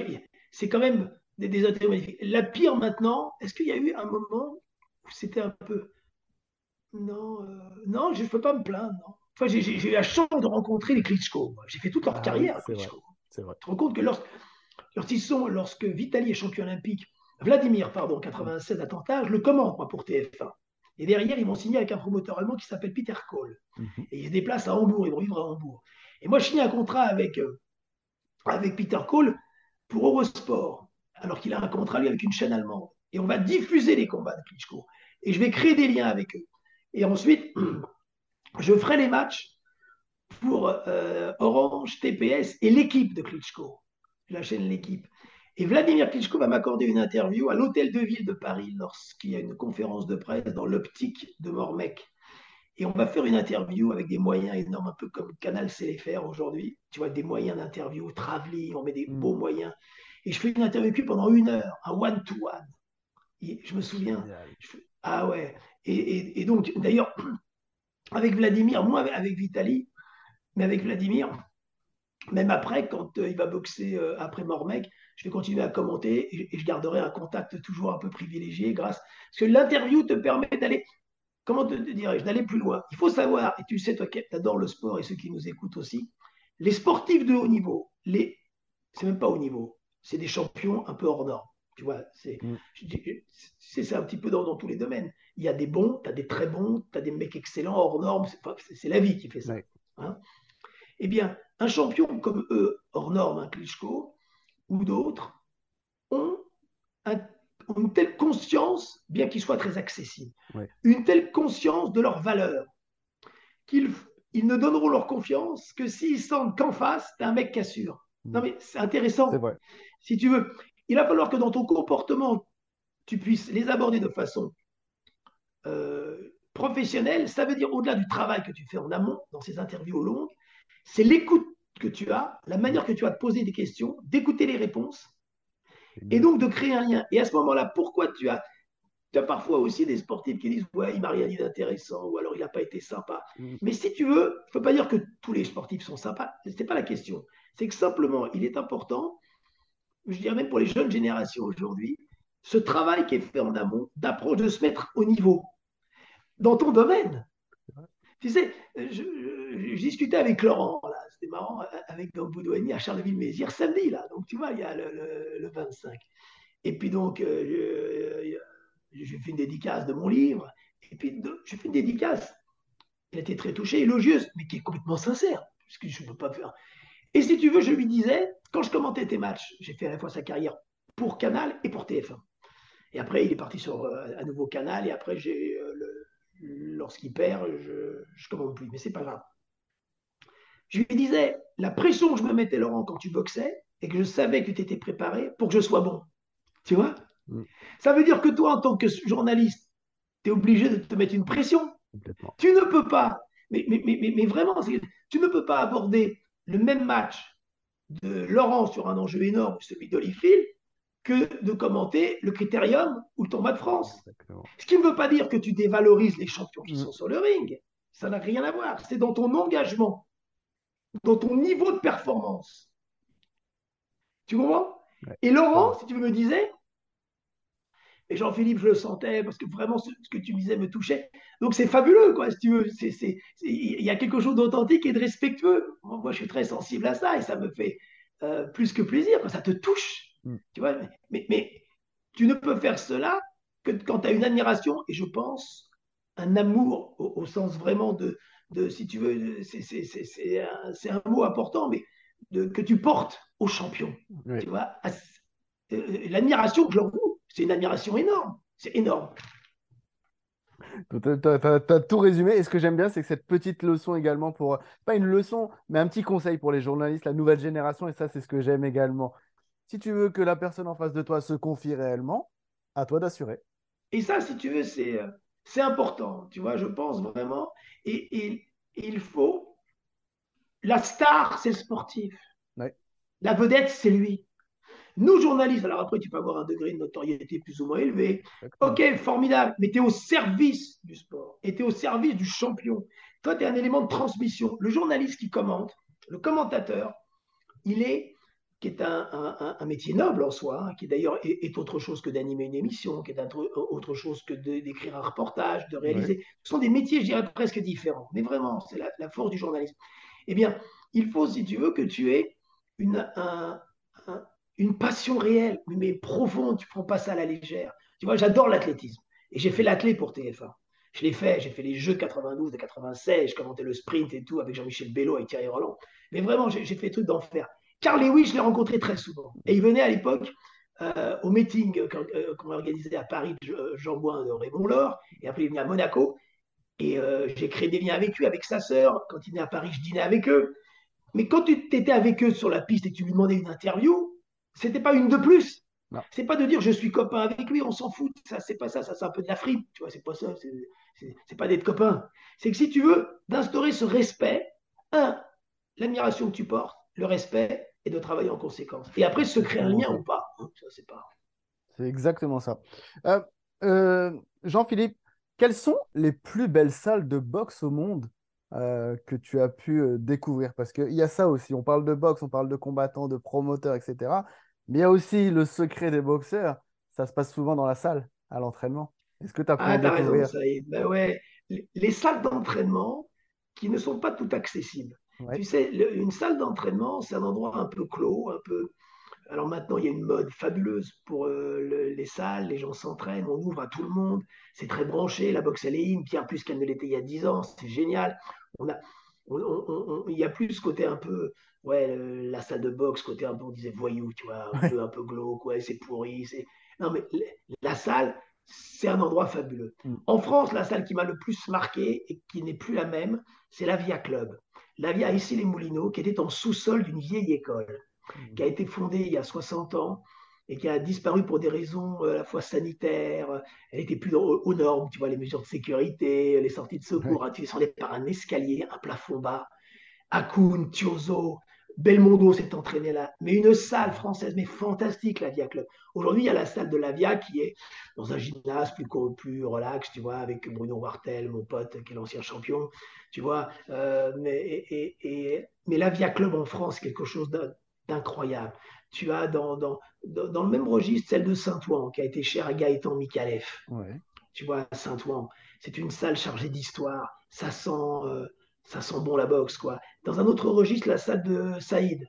c'est quand même des, des magnifiques. La pire maintenant, est-ce qu'il y a eu un moment où c'était un peu. Non, euh, non, je ne peux pas me plaindre. Non. Enfin, j'ai, eu la chance de rencontrer les Klitschko. J'ai fait toute leur ah carrière. vrai. Tu te rends compte que lorsque, lorsqu'ils sont, lorsque Vitali est champion olympique, Vladimir, pardon, 96 attentats, je le commande moi, pour TF1. Et derrière, ils m'ont signé avec un promoteur allemand qui s'appelle Peter Kohl. Mhm. Et ils se déplacent à Hambourg, ils vont vivre à Hambourg. Et moi, je signe un contrat avec, euh, avec Peter Kohl pour Eurosport alors qu'il a un contrat lui avec une chaîne allemande. Et on va diffuser les combats de Klitschko. Et je vais créer des liens avec eux. Et ensuite, je ferai les matchs pour euh, Orange, TPS et l'équipe de Klitschko, la chaîne L'équipe. Et Vladimir Klitschko va m'accorder une interview à l'hôtel de ville de Paris lorsqu'il y a une conférence de presse dans l'optique de Mormec. Et on va faire une interview avec des moyens énormes, un peu comme Canal sait les faire aujourd'hui. Tu vois, des moyens d'interview, travelling, on met des beaux mm. moyens. Et je fais une interview avec lui pendant une heure, un one-to-one. je me souviens. ah ouais. Et, donc, d'ailleurs, avec Vladimir, moi avec Vitali, mais avec Vladimir, même après, quand euh, il va boxer euh, après Mormec, je vais continuer à commenter et, je garderai un contact toujours un peu privilégié grâce. Parce que l'interview te permet d'aller, comment te, dirais-je, d'aller plus loin. Il faut savoir, et tu sais, toi qui adores le sport et ceux qui nous écoutent aussi, les sportifs de haut niveau, les c'est même pas au niveau. C'est des champions un peu hors normes. Tu vois, c'est Mm. c'est un petit peu dans, dans, tous les domaines. Il y a des bons, tu as des très bons, tu as des mecs excellents, hors normes. C'est la vie qui fait ça. Ouais. Hein eh bien, un champion comme eux, hors normes, un Klitschko ou d'autres, ont, un, ont, une telle conscience, bien qu'ils soient très accessibles, ouais. une telle conscience de leur valeur, qu'ils ils ne donneront leur confiance que s'ils sentent qu'en face, tu un mec qui assure. Non, mais c'est intéressant. Vrai. Si tu veux, il va falloir que dans ton comportement, tu puisses les aborder de façon euh, professionnelle. Ça veut dire, au-delà du travail que tu fais en amont, dans ces interviews longues, c'est l'écoute que tu as, la manière que tu as de poser des questions, d'écouter les réponses, et donc de créer un lien. Et à ce moment-là, pourquoi tu as, tu as parfois aussi des sportifs qui disent Ouais, il m'a rien dit d'intéressant, ou alors il n'a pas été sympa. Mm. Mais si tu veux, il ne faut pas dire que tous les sportifs sont sympas, ce n'est pas la question. C'est que simplement, il est important, je dirais même pour les jeunes générations aujourd'hui, ce travail qui est fait en amont, d'approche, de se mettre au niveau dans ton domaine. Tu sais, je, je, je, discutais avec Laurent, là, c'était marrant, avec donc Boudouani à Charleville-Mézières samedi, là. Donc, tu vois, il y a le, le, le 25. Et puis, donc, euh, j'ai fait une dédicace de mon livre. Et puis, je fais une dédicace. Elle était très touchée, élogieuse, mais qui est complètement sincère, ce que je ne peux pas faire. Et si tu veux, je lui disais, quand je commentais tes matchs, j'ai fait à la fois sa carrière pour Canal et pour TF1. Et après, il est parti sur euh, un nouveau canal, et après, j'ai euh, lorsqu'il perd, je ne commande plus. Mais c'est pas grave. Je lui disais, la pression que je me mettais, Laurent, quand tu boxais, et que je savais que tu étais préparé pour que je sois bon. Tu vois? Mm. Ça veut dire que toi, en tant que journaliste, tu es obligé de te mettre une pression. Tu ne peux pas, mais, mais, mais, mais vraiment, tu ne peux pas aborder le même match de Laurent sur un enjeu énorme, celui d'Oliphil, que de commenter le critérium ou le tournoi de France. Exactement. Ce qui ne veut pas dire que tu dévalorises les champions qui mmh. sont sur le ring. Ça n'a rien à voir. C'est dans ton engagement, dans ton niveau de performance. Tu comprends? Ouais. Et Laurent, si tu veux, me disais, et Jean-Philippe, je le sentais parce que vraiment ce, ce, que tu disais me touchait. Donc c'est fabuleux, quoi, si tu veux. Il y a quelque chose d'authentique et de respectueux. Moi, je suis très sensible à ça et ça me fait euh, plus que plaisir. Ça te touche. Mm. Tu vois, mais, mais, tu ne peux faire cela que quand tu as une admiration et je pense un amour au, au sens vraiment de, de, si tu veux, c'est un, un, mot important, mais de, que tu portes au champion. Oui. Tu vois, l'admiration que je leur c'est une admiration énorme. C'est énorme. Tu as, as, tout résumé. Et ce que j'aime bien, c'est que cette petite leçon également pour, pas une leçon, mais un petit conseil pour les journalistes, la nouvelle génération. Et ça, c'est ce que j'aime également. Si tu veux que la personne en face de toi se confie réellement, à toi d'assurer. Et ça, si tu veux, c'est c'est important. Tu vois, je pense vraiment. Et, et, et il faut. La star, c'est le sportif. Ouais. La vedette, c'est lui. Nous, journalistes, alors après, tu peux avoir un degré de notoriété plus ou moins élevé. Ok, formidable, mais tu es au service du sport et tu es au service du champion. Toi, tu es un élément de transmission. Le journaliste qui commente, le commentateur, il est qui est un, un, un, métier noble en soi, hein, qui d'ailleurs est, est, autre chose que d'animer une émission, qui est un, autre chose que d'écrire un reportage, de réaliser. Ouais. Ce sont des métiers, je dirais, presque différents. Mais vraiment, c'est la, la, force du journalisme. Eh bien, il faut, si tu veux, que tu aies une, une passion réelle, mais profonde. Tu ne prends pas ça à la légère. Tu vois, j'adore l'athlétisme. Et j'ai fait l'athlé pour TF1. Je l'ai fait, j'ai fait les Jeux de 92, de 96, je commentais le sprint et tout avec Jean-Michel Bello, avec Thierry Roland. Mais vraiment, j'ai fait des trucs d'enfer. Carl Lewis, je l'ai rencontré très souvent. Et il venait à l'époque euh, au meeting qu'on euh, qu organisait à Paris, Jean Boin de Raymond Laure, et après il venait à Monaco. Et euh, j'ai créé des liens avec lui, avec sa sœur. Quand il venait à Paris, je dînais avec eux. Mais quand tu étais avec eux sur la piste et que tu lui demandais une interview, c'était pas une de plus. C'est pas de dire je suis copain avec lui, on s'en fout. Ça, c'est pas ça, ça c'est un peu de la frite. Tu vois, c'est pas ça. C'est pas d'être copain. C'est que si tu veux d'instaurer ce respect, un, l'admiration que tu portes, le respect et de travailler en conséquence. Et après, se créer un lien ou pas, hein, ça c'est pas. C'est exactement ça. Euh, euh, Jean-Philippe, quelles sont les plus belles salles de boxe au monde? Euh, que tu as pu euh, découvrir Parce qu'il y a ça aussi. On parle de boxe, on parle de combattants, de promoteurs, etc. Mais il y a aussi le secret des boxeurs. Ça se passe souvent dans la salle, à l'entraînement. Est-ce que tu as pu ah, en découvrir raison, ça y est. Ben ouais. Les salles d'entraînement qui ne sont pas toutes accessibles. Tu sais, une salle d'entraînement, c'est un endroit un peu clos, un peu. Alors maintenant, il y a une mode fabuleuse pour euh, les salles, les gens s'entraînent, on ouvre à tout le monde, c'est très branché, la boxe elle est in, bien plus qu'elle ne l'était il y a 10 ans, c'est génial. On a, il y a plus ce côté un peu, ouais, la salle de boxe, côté un peu, on disait voyou, tu vois, un, peu, un peu glauque, ouais, c'est pourri. Non, mais la salle, c'est un endroit fabuleux. Mm. En France, la salle qui m'a le plus marqué et qui n'est plus la même, c'est la Via Club. La Via ici les Moulineaux, qui était en sous-sol d'une vieille école, mm. qui a été fondée il y a 60 ans et qui a disparu pour des raisons euh, à la fois sanitaires. Elle n'était plus aux, normes, tu vois, les mesures de sécurité, les sorties de secours. Hein, tu descendais par un escalier, un plafond bas. Akun, Tiozo, Belmondo s'est entraîné là, mais une salle française, mais fantastique, la Via Club. Aujourd'hui, il y a la salle de la Via qui est dans un gymnase plus, plus relax, tu vois, avec Bruno Wartel, mon pote, qui est l'ancien champion, tu vois. Euh, mais, et, mais la Via Club en France, quelque chose d'incroyable. Tu as dans, dans, dans, le même registre celle de Saint-Ouen, qui a été chère à Gaëtan Mikalev. Tu vois, Saint-Ouen, c'est une salle chargée d'histoire. Ça sent. Euh, ça sent bon la boxe, quoi. Dans un autre registre, la salle de Saïd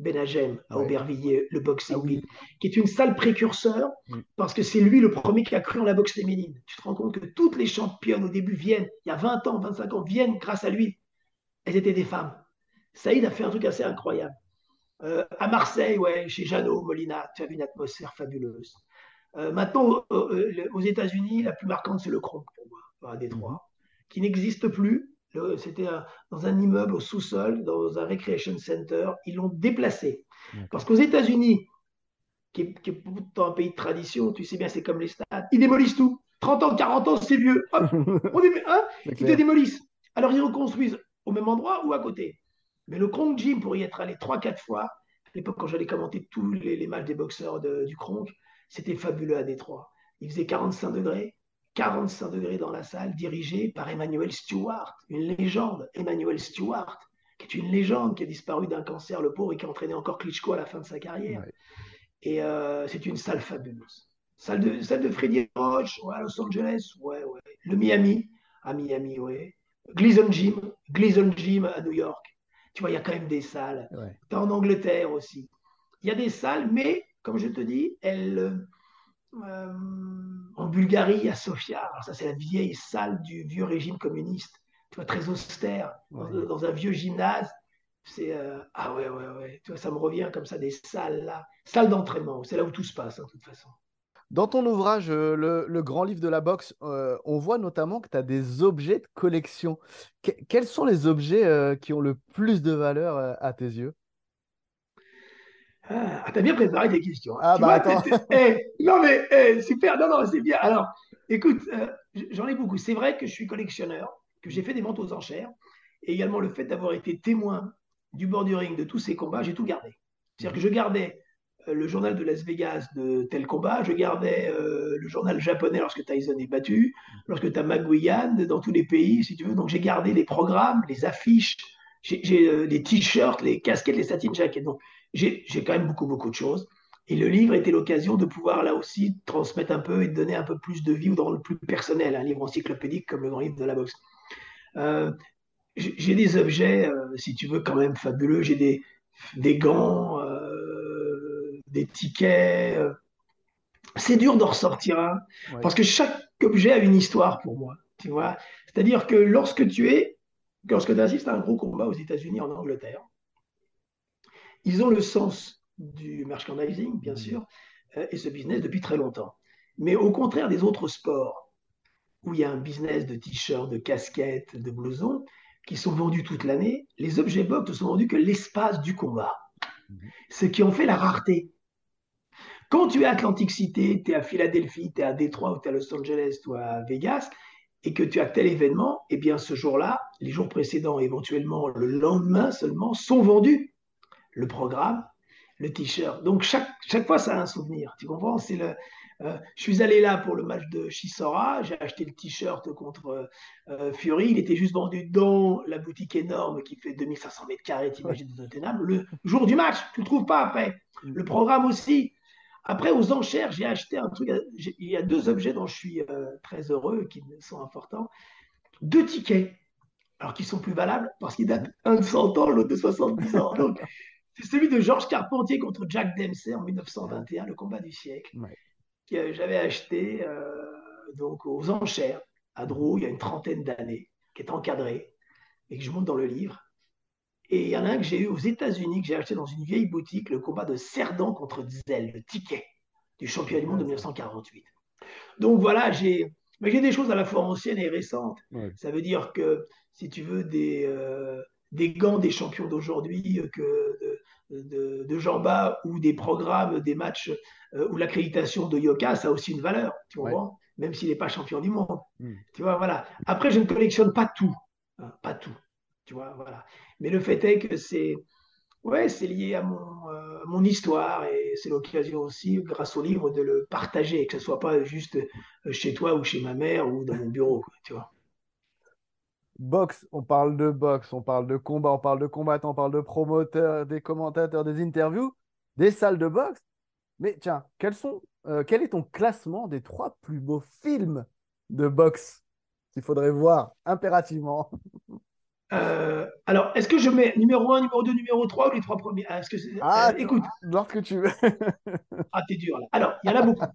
Benagem à Aubervilliers, le boxing, ah qui est une salle précurseur, mm. parce que c'est lui le premier qui a cru en la boxe féminine. Tu te rends compte que toutes les championnes au début viennent, il y a 20 ans, 25 ans, viennent grâce à lui. Elles étaient des femmes. Saïd a fait un truc assez incroyable. Euh, à Marseille, ouais, chez Jeannot Molina, tu as vu une atmosphère fabuleuse. Euh, maintenant, euh, aux États-Unis, la plus marquante, c'est le pour moi, à Détroit, qui n'existe plus, c'était dans un immeuble au sous-sol, dans un recreation center. Ils l'ont déplacé. Parce qu'aux États-Unis, qui, est pourtant un pays de tradition, tu sais bien, c'est comme les stades, ils démolissent tout. 30 ans, 40 ans, c'est vieux. Hop, on hein ils te démolissent. Alors ils reconstruisent au même endroit ou à côté? Mais le Kronk Gym, pour y être allé 3-4 fois, à l'époque, quand j'allais commenter tous les, matchs des boxeurs du Kronk, c'était fabuleux à Détroit. Il faisait 45 degrés. 45 degrés dans la salle, dirigé par Emmanuel Stewart, une légende. Emmanuel Stewart, qui est une légende, qui a disparu d'un cancer, le pauvre, et qui a entraîné encore Klitschko à la fin de sa carrière. Et euh, c'est une salle fabuleuse. Salle de, salle de Freddy Roach, à Los Angeles, ouais, ouais. Le Miami, à Miami, ouais. Gleason Gym, Gleason Gym à New York. Tu vois, il y a quand même des salles. Tu en Angleterre aussi. Il y a des salles, mais, comme je te dis, elles euh, en Bulgarie, à Sofia. Alors ça, c'est la vieille salle du vieux régime communiste, tu vois, très austère, dans, un vieux gymnase. C'est euh, ah ouais ouais ouais, tu vois, ça me revient comme ça des salles là, salles d'entraînement. C'est là où tout se passe, hein, de toute façon. Dans ton ouvrage, euh, le, grand livre de la boxe, on voit notamment que tu as des objets de collection. quels sont les objets qui ont le plus de valeur à tes yeux? Ah, t'as bien préparé tes questions. Ah, bah attends. Eh, non, mais eh, super, non, non, c'est bien. Alors, écoute, euh, j'en ai beaucoup. C'est vrai que je suis collectionneur, que j'ai fait des ventes aux enchères, et également le fait d'avoir été témoin du bord du ring de tous ces combats, j'ai tout gardé. C'est-à-dire que je gardais euh, le journal de Las Vegas de tel combat, je gardais euh, le journal japonais lorsque Tyson est battu, lorsque tu as McGuigan dans tous les pays, si tu veux. Donc j'ai gardé les programmes, les affiches, j'ai les t-shirts, les casquettes, les satin jackets. Donc j'ai quand même beaucoup, beaucoup de choses. Et le livre était l'occasion de pouvoir là aussi transmettre un peu et donner un peu plus de vie ou dans le plus personnel, un livre encyclopédique comme le grand livre de la boxe. Euh, j'ai des objets, euh, si tu veux, quand même fabuleux. J'ai des, gants, euh, des tickets. C'est dur d'en ressortir un, parce que chaque objet a une histoire pour moi. Tu vois C'est-à-dire que lorsque tu es, lorsque tu assistes à un gros combat aux États-Unis, en Angleterre, ils ont le sens du merchandising, bien mmh. sûr, euh, et ce business depuis très longtemps. Mais au contraire des autres sports, où il y a un business de t-shirts, de casquettes, de blousons, qui sont vendus toute l'année, les objets box ne sont vendus que l'espace du combat. Mmh. Ce qui en fait la rareté. Quand tu es à Atlantic City, tu es à Philadelphie, tu es à Détroit, ou tu es à Los Angeles, ou à Vegas, et que tu as tel événement, eh bien ce jour-là, les jours précédents, éventuellement le lendemain seulement, sont vendus le programme, le t-shirt. Donc chaque, chaque fois, ça a un souvenir. Tu comprends? C'est le, euh, je suis allé là pour le match de Chisora, j'ai acheté le t-shirt contre euh, Fury, il était juste vendu dans la boutique énorme qui fait 2500 mètres carrés, t'imagines, de Tottenham, le jour du match, tu ne le trouves pas après. Mm. Le programme aussi. Après, aux enchères, j'ai acheté un truc, il y a deux objets dont je suis euh, très heureux, qui sont importants. Deux tickets alors qu'ils sont plus valables parce qu'ils datent un de 100 ans, l'autre de 70 ans. Donc, c'est celui de Georges Carpentier contre Jack Dempsey en 1921, le combat du siècle, que j'avais acheté euh, donc aux enchères à Drou il y a une trentaine d'années, qui est encadré et que je monte dans le livre. Et il y en a un que j'ai eu aux États-Unis, que j'ai acheté dans une vieille boutique, le combat de Cerdan contre Zell, le ticket du championnat du monde de 1948. Donc voilà, j'ai des choses à la fois anciennes et récentes. Ça veut dire que, si tu veux, des, euh, des gants des champions d'aujourd'hui, que de, de, Jamba ou des programmes, des matchs euh, ou l'accréditation de Yoka, ça a aussi une valeur, tu vois, même s'il n'est pas champion du monde. Hmm. Tu vois, voilà. Après, je ne collectionne pas tout, hein, pas tout, tu vois, voilà. Mais le fait est que c'est, ouais, lié à mon, euh, mon histoire et c'est l'occasion aussi, grâce au livre, de le partager, que ce soit pas juste euh, chez toi ou chez ma mère ou dans mon bureau, tu vois boxe, on parle de boxe, on parle de combat, on parle de combattants, on parle de promoteurs, des commentateurs, des interviews, des salles de boxe. Mais tiens, sont, euh, quel est ton classement des trois plus beaux films de boxe qu'il faudrait voir impérativement? euh, alors, est-ce que je mets numéro 1, numéro 2, numéro 3 ou les trois premiers? Ah, que ah, euh, écoute. Lorsque tu veux. ah, t'es dur là. Alors, il y en a beaucoup.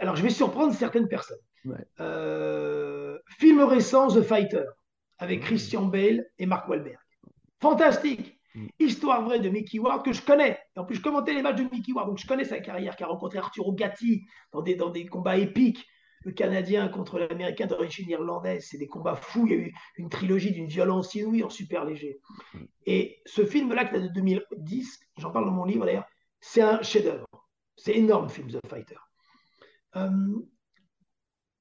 Alors, je vais surprendre certaines personnes. film récent, The Fighter avec Christian Bale et Mark Wahlberg. Fantastique mm. Histoire vraie de Mickey Ward que je connais. Et en plus, je commentais les matchs de Mickey Ward, donc je connais sa carrière, qui a rencontré Arturo Gatti dans des, dans des combats épiques. Le Canadien contre l'Américain d'origine irlandaise, c'est des combats fous. Il y a eu une trilogie d'une violence inouïe en super léger. Mm. Et ce film-là, qui date de 2010, j'en parle dans mon livre d'ailleurs, c'est un chef-d'œuvre. C'est énorme, film The Fighter. Euh,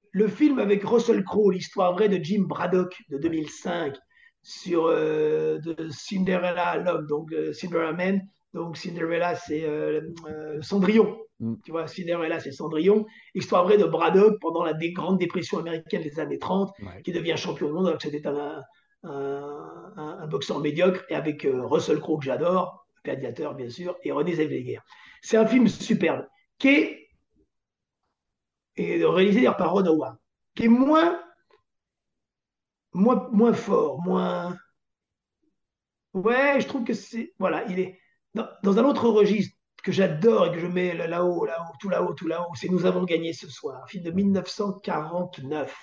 le film avec Russell Crowe, l'histoire vraie de Jim Braddock de 2005 sur euh, de Cinderella, l'homme, donc euh, Cinderella Man. Donc Cinderella, c'est euh, Cendrillon. Mm. Tu vois, Cinderella, c'est Cendrillon. Histoire vraie de Braddock pendant la grande dépression américaine des années 30, qui devient champion du monde alors que c'était un, un, boxeur médiocre, et avec Russell Crowe, que j'adore, gladiateur bien sûr, et René Zellweger. C'est un film superbe, qui est et réalisé par Ron Howard, qui est moins, moins, moins fort, moins. Ouais, je trouve que c'est. Voilà, il est dans, dans, un autre registre que j'adore et que je mets là-haut, là-haut, tout là-haut, tout là-haut, c'est Nous avons gagné ce soir, un film de 1949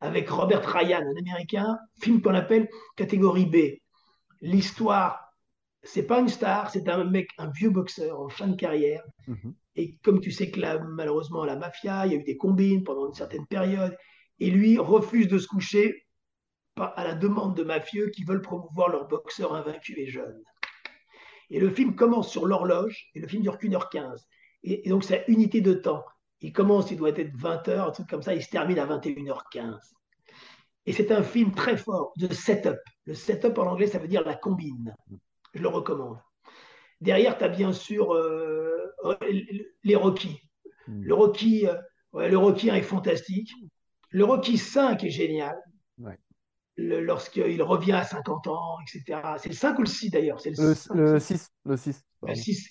avec Robert Ryan, un Américain, film qu'on appelle catégorie B. L'histoire, c'est pas une star, c'est un mec, un vieux boxeur en fin de carrière, mhm. Et comme tu sais que malheureusement, la mafia, il y a eu des combines pendant une certaine période, et lui refuse de se coucher à la demande de mafieux qui veulent promouvoir leur boxeur invaincu et jeune. Et le film commence sur l'horloge, et le film dure qu'une heure quinze. Et, donc, c'est unité de temps. Il commence, il doit être 20h, un truc comme ça, il se termine à 21h15. Et c'est un film très fort de setup. Le setup en anglais, ça veut dire la combine. Je le recommande. Derrière, tu as bien sûr euh, les Rocky. Hmm. Le Rocky, euh, le Rocky 1 est fantastique. Le Rocky 5 est génial. Lorsqu'il revient à 50 ans, etc. C'est le 5 ou le 6 d'ailleurs le, le, 6. Le 6. Le 6.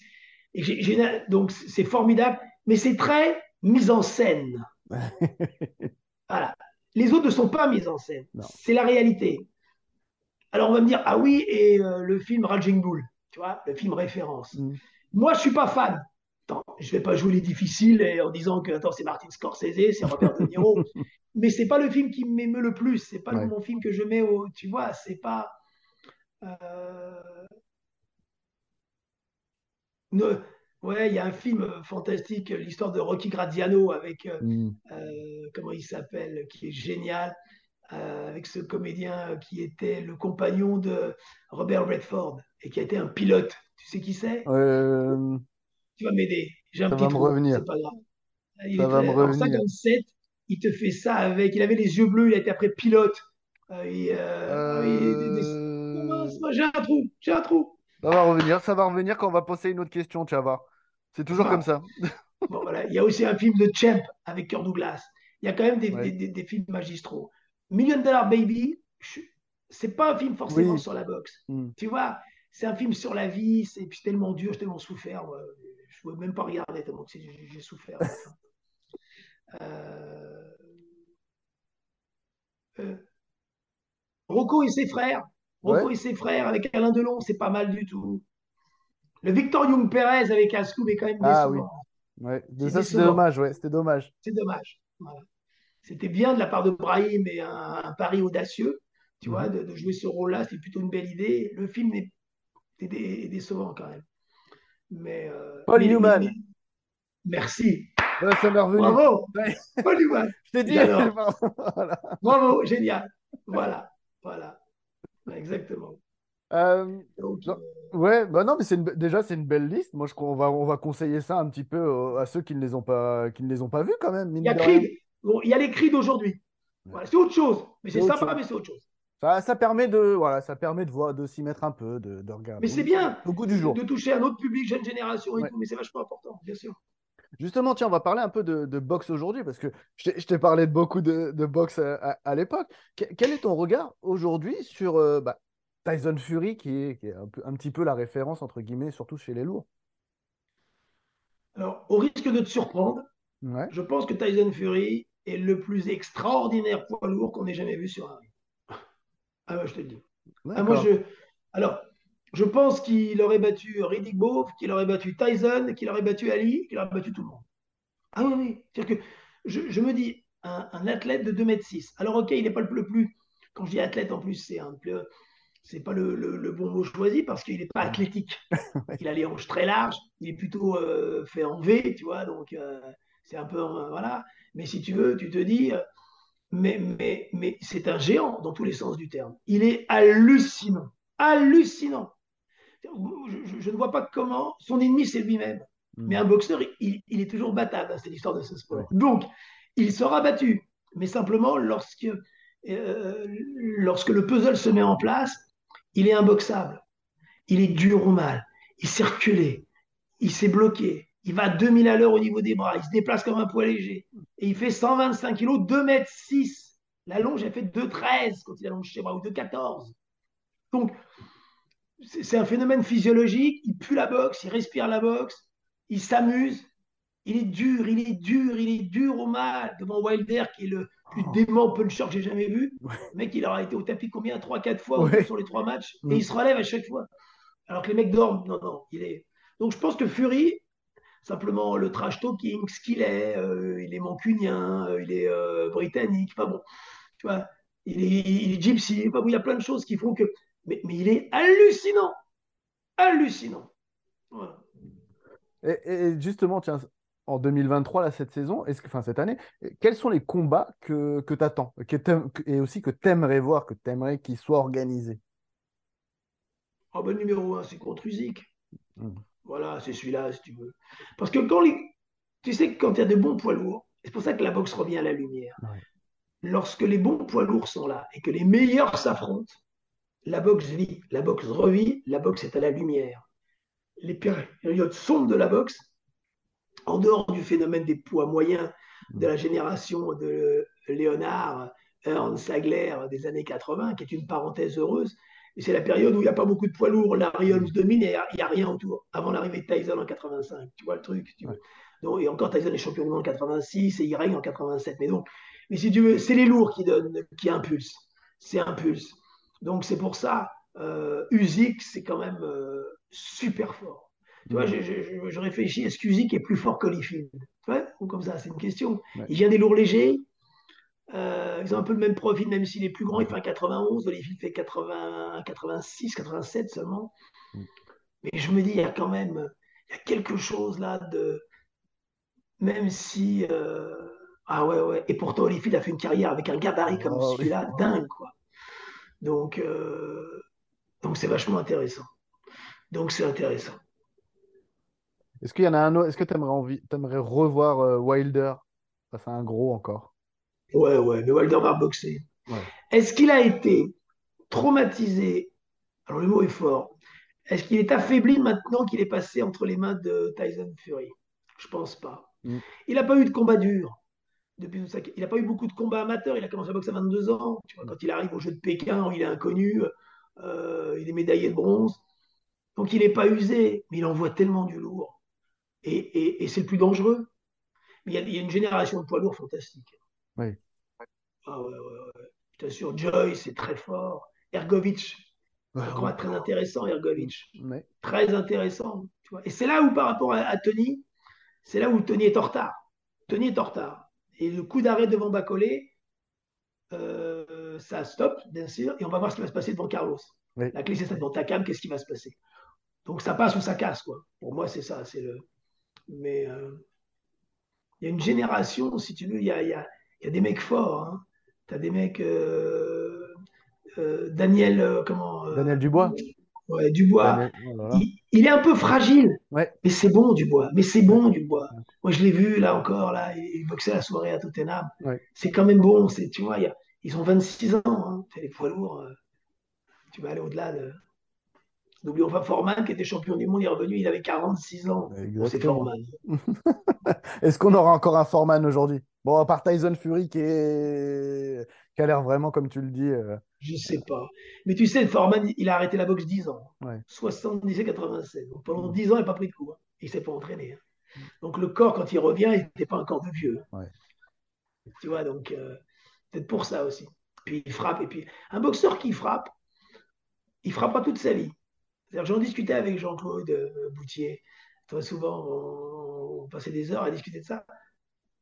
Et donc c'est formidable, mais c'est très mis en scène. voilà. Les autres ne sont pas mis en scène. C'est la réalité. Alors on va me dire, ah oui, et euh, le film Raging Bull, tu vois, le film référence. Hmm. Moi, je suis pas fan je je vais pas jouer les difficiles en disant que attends, c'est Martin Scorsese, c'est Robert De Niro, mais c'est pas le film qui m'émeut le plus, c'est pas mon film que je mets au, tu vois, c'est pas. Euh, ouais, il y a un film fantastique, l'histoire de Rocky Graziano avec euh, mm. euh, comment il s'appelle, qui est génial. avec ce comédien qui était le compagnon de Robert Redford et qui a été un pilote. Tu sais qui c'est? Tu vas m'aider. J'ai un ça petit va me revenir. pas grave. Il ça va me revenir. En 57, il te fait ça avec. Il avait les yeux bleus, il a été après pilote. Euh, euh, euh... J'ai un trou, j'ai un trou. Ça va revenir, ça va revenir quand on va poser une autre question, tu vas voir. C'est toujours comme ça. bon, voilà. Il y a aussi un film de Champ avec Kirk Douglas. Il y a quand même des, des, des, films magistraux. Million Dollar Baby, c'est pas un film forcément sur la boxe. Hmm. Tu vois, c'est un film sur la vie, c'est tellement dur, j'ai tellement souffert je ne pouvais même pas regarder tellement que j'ai souffert. Euh, euh, Rocco et ses frères. Rocco Ouais. et ses frères avec Alain Delon, c'est pas mal du tout. Le Victor Young Perez avec Ascoub est quand même Ah oui. décevant. Ouais. C'est ça, c'était dommage, ouais, c'était dommage. C'est dommage. Voilà. C'était bien de la part de Brahim et un, un pari audacieux, tu vois, Mhm. de, de jouer ce rôle-là, c'était plutôt une belle idée. Le film est, est dé- est décevant quand même. Mais, euh, Paul mais, mais- mais- Newman. merci. Ouais, ça m'est revenu. Bravo. Ouais. Paul Newman. Je t'ai dit. Voilà. Bravo, génial. Voilà, voilà, exactement. Euh, Donc, non, euh, ouais, bah non, mais c'est déjà c'est une belle liste. Moi, je crois on va on va conseiller ça un petit peu euh, à ceux qui ne les ont pas qui ne les ont pas vus quand même, il y a. Creed. Bon, il y a les Creed d'aujourd'hui. Voilà, c'est autre chose. Mais C'est sympa, chose. mais c'est autre chose. Ça, ça permet de voilà, ça permet de voir, de s'y mettre un peu, de, de regarder. Mais c'est bien au goût du jour. de toucher un autre public, jeune génération et Ouais. tout, mais c'est vachement important, bien sûr. Justement, tiens, on va parler un peu de, de boxe aujourd'hui parce que je t'ai parlé de beaucoup de, de boxe à, à- à l'époque. Que- Quel est ton regard aujourd'hui sur euh, bah, Tyson Fury qui est, qui est un peu, un petit peu la référence entre guillemets, surtout chez les lourds? Alors, au risque de te surprendre, Ouais, je pense que Tyson Fury est le plus extraordinaire poids lourd qu'on ait jamais vu sur un ring. Ah je te le dis. Ah, moi, je... Alors, je pense qu'il aurait battu Riddick Bowe, qu'il aurait battu Tyson, qu'il aurait battu Ali, qu'il aurait battu tout le monde. Ah oui, oui. C'est-à-dire que je, je me dis, un, un athlète de 2m6, alors ok, il n'est pas le, plus... Quand je dis athlète, en plus, c'est un peu... C'est pas le, le- le bon mot choisi parce qu'il n'est pas athlétique. Il a les hanches très larges, il est plutôt euh, fait en V, tu vois, donc euh, c'est un peu... euh, voilà. Mais si tu veux, tu te dis... mais, mais, mais c'est un géant dans tous les sens du terme. Il est hallucinant. Hallucinant. Je, je- je ne vois pas comment son ennemi, c'est lui-même. Mais Hmm. un boxeur, il, il est toujours battable. hein, c'est l'histoire de ce Ouais. sport. Donc, il sera battu. Mais simplement, lorsque, euh, lorsque le puzzle se met en place, il est imboxable. Il est dur au mal. Il s'est reculé. Il s'est bloqué. Il va à 2000 à l'heure au niveau des bras. Il se déplace comme un poids léger. Et il fait 125 kilos, 2 mètres 6. La longe, elle fait 2,13 quand il allonge ses bras, ou 2,14. Donc, c'est un phénomène physiologique. Il pue la boxe, il respire la boxe, il s'amuse. Il est dur, il est dur, il est dur au mal devant Wilder, qui est le plus Oh. dément puncher que j'ai jamais vu. Ouais. Le mec, il aura été au tapis combien? 3-4 fois Ouais. sur les trois matchs Mm. et il se relève à chaque fois. Alors que les mecs dorment. Non, non, il est. Donc je pense que Fury, simplement le trash talking, ce qu'il est, euh, il est mancunien, euh, il est euh, britannique, bon, tu vois, il est, il est gypsy, bon, il y a plein de choses qui font que. Mais, mais il est hallucinant, hallucinant. Voilà. Et, et justement, tiens, en 2023, là, cette saison, est-ce que, enfin, cette année, quels sont les combats que, que tu attends et aussi que tu aimerais voir, que tu aimerais qu'ils soient organisés? Oh, ben, numéro un, c'est contre Usyk. Mm. Voilà, c'est celui-là, si tu veux. Parce que quand les... tu sais que quand il y a de bons poids lourds, c'est pour ça que la boxe revient à la lumière. Ouais. Lorsque les bons poids lourds sont là et que les meilleurs s'affrontent, la boxe vit, la boxe revit, la boxe est à la lumière. Les périodes sombres de la boxe, en dehors du phénomène des poids moyens de la génération de Léonard, Ernst, Sagler des années 80, qui est une parenthèse heureuse, et c'est la période où il n'y a pas beaucoup de poids lourds, Larry Holmes domine et il n'y a, rien autour, avant l'arrivée de Tyson en 85. Tu vois le truc tu Ouais. veux. Donc, Et encore Tyson est champion du monde en 86 et il règne en 87. Mais donc, mais si tu veux, c'est les lourds qui donnent, qui impulsent. C'est impulse. Donc c'est pour ça, euh, Usyk, c'est quand même euh, super fort. Tu vois, je, je- je réfléchis, est-ce qu'Usyk est plus fort qu'Holyfield Tu vois, ou comme ça, c'est une question. Ouais. Il vient des lourds légers, euh, ils ont un peu le même profil, même s'il est plus grand, il fait un 91, Holyfield fait 80, 86, 87 seulement. Mm. Mais je me dis, il y a quand même, il y a quelque chose là de, même si, euh, ah ouais, ouais, et pourtant Holyfield a fait une carrière avec un gabarit comme Oh, oui. celui-là, dingue, quoi. Donc, euh, donc c'est vachement intéressant. Donc c'est intéressant. Est-ce qu'il y en a un autre? Est-ce que tu aimerais envie, t'aimerais revoir euh, Wilder? Face à un gros encore? Ouais, ouais, mais Wilder va boxer. Ouais. Est-ce qu'il a été traumatisé Alors le mot est fort. Est-ce qu'il est affaibli maintenant qu'il est passé entre les mains de Tyson Fury? Je pense pas. Mm. Il n'a pas eu de combat dur. Depuis tout ça. Il n'a pas eu beaucoup de combats amateurs. Il a commencé à boxer à 22 ans. Tu vois, quand il arrive au jeu de Pékin, il est inconnu, euh, il est médaillé de bronze. Donc il n'est pas usé, mais il envoie tellement du lourd. Et, et- et c'est le plus dangereux. Mais il y, a, il y a une génération de poids lourds fantastique. Oui. Ah ouais, ouais, ouais. Je t'assure, Joyce c'est très fort. Ergovic, un combat très intéressant, Ergovic. Très intéressant. Tu vois. Et c'est là où, par rapport à, Tony, c'est là où Tony est en retard. Tony est en retard. Et le coup d'arrêt devant Bacolé, euh, ça stoppe, bien sûr, et on va voir ce qui va se passer devant Carlos. La clé, c'est ça, devant Takam, qu'est-ce qui va se passer? Donc ça passe ou ça casse, quoi. Pour moi, c'est ça. C'est le... Mais euh, il y a une génération, si tu veux, il y a, y a, y a des mecs forts. Hein. Tu as des mecs. Euh, euh, Daniel, euh, comment Daniel Dubois. Ouais, Dubois. Oh il, est un peu fragile, ouais. mais c'est bon Dubois. Mais c'est bon Dubois. Moi, je l'ai vu là encore là, il boxait la soirée à Tottenham. C'est quand même bon. C'est, tu vois, ils ont 26 ans. Hein. les poids lourds. tu vas aller au-delà de. N'oublions pas Forman qui était champion du monde, il est revenu, il avait 46 ans. c'est Forman. Est-ce qu'on aura encore un Forman aujourd'hui? Bon, à part Tyson Fury qui, est... qui a l'air vraiment, comme tu le dis. Euh... Je sais pas. Mais tu sais, Foreman, il a arrêté la boxe 10 ans. 77 87. Donc pendant 10 ans, il n'a pas pris de coup. Hein. Il ne s'est pas entraîné. Hein. Donc le corps, quand il revient, il n'était pas encore de vieux. Tu vois, donc euh, peut-être pour ça aussi. Puis il frappe. Et puis un boxeur qui frappe, il frappera toute sa vie. J'en discutais avec Jean-Claude euh, Boutier. Très souvent, on passait des heures à discuter de ça.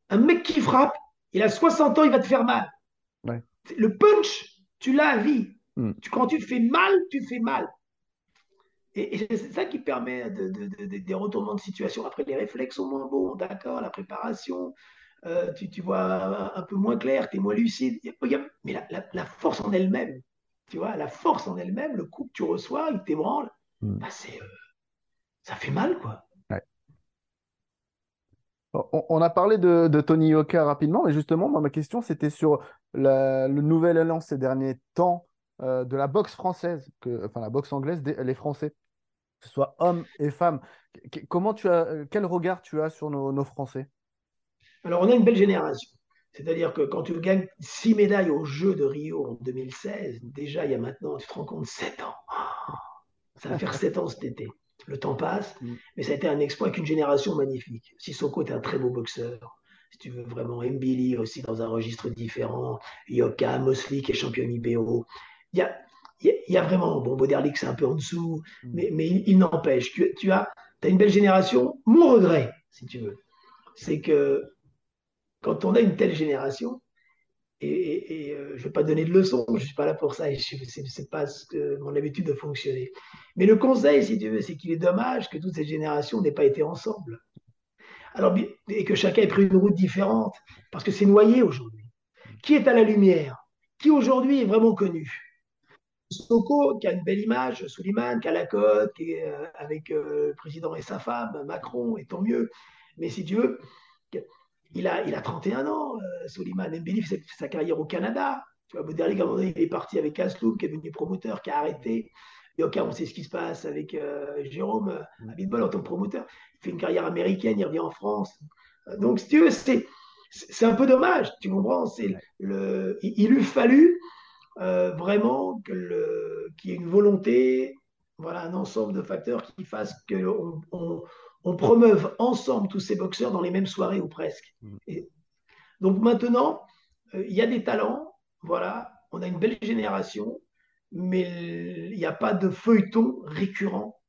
Un mec qui frappe, il a 60 ans, il va te faire mal. Le punch, tu l'as à vie. Hmm. Quand tu fais mal, tu fais mal. Et, c'est ça qui permet des retournements de situation. Après, les réflexes sont moins bons, d'accord, la préparation, euh, tu, vois un, peu moins clair, tu es moins lucide. Mais la, force en elle-même, tu vois, la force en elle-même, le coup que tu reçois, il t'ébranle, bah, euh, ça fait mal, quoi. On, a parlé de, Tony Yoka rapidement, mais justement, ma question, c'était sur le nouvel élan ces derniers temps euh, de la boxe française, que, enfin la boxe anglaise, les Français, que ce soit hommes et femmes. comment tu as, quel regard tu as sur nos, Français? Alors, on a une belle génération. C'est-à-dire que quand tu gagnes six médailles aux Jeux de Rio en 2016, déjà, il y a maintenant, tu te rends compte, sept ans. Ça va faire sept ans cet été le temps passe, mm. mais ça a été un exploit avec une génération magnifique. Sissoko est un très beau boxeur, si tu veux vraiment. Mbili aussi dans un registre différent. Yoka, Mosley qui est champion IBO. Il y a, il y a vraiment, bon, Boderlik c'est un peu en dessous, mm. mais, mais il, n'empêche. Tu, tu as, as une belle génération. Mon regret, si tu veux, c'est que quand on a une telle génération, et, euh, je ne vais pas donner de leçons, je ne suis pas là pour ça, ce n'est pas mon habitude de fonctionner. Mais le conseil, si tu veux, c'est qu'il est dommage que toutes ces générations n'aient pas été ensemble. Alors, et que chacun ait pris une route différente, parce que c'est noyé aujourd'hui. Qui est à la lumière? Qui aujourd'hui est vraiment connu? Soko, qui a une belle image, Souliman, qui a la côte, qui euh, avec euh, le président et sa femme, Macron, et tant mieux. Mais si tu veux, il a, il a 31 ans, euh, Soliman Mbili fait sa carrière au Canada. Tu vois, Boderlig, à un moment donné, il est parti avec Asloum, qui est devenu promoteur, qui a arrêté. Yoka, on sait ce qui se passe avec euh, Jérôme euh, Abitbol en tant que promoteur. Il fait une carrière américaine, il revient en France. Donc, si tu veux, c'est, c'est un peu dommage, tu comprends? C'est le, Il eût fallu vraiment que qu'il y ait une volonté, voilà, un ensemble de facteurs qui fassent qu'on on, on promeuve ensemble tous ces boxeurs dans les mêmes soirées ou presque. Mm. donc maintenant, euh, il y a des talents, voilà, on a une belle génération, mais il n'y a pas de feuilleton récurrent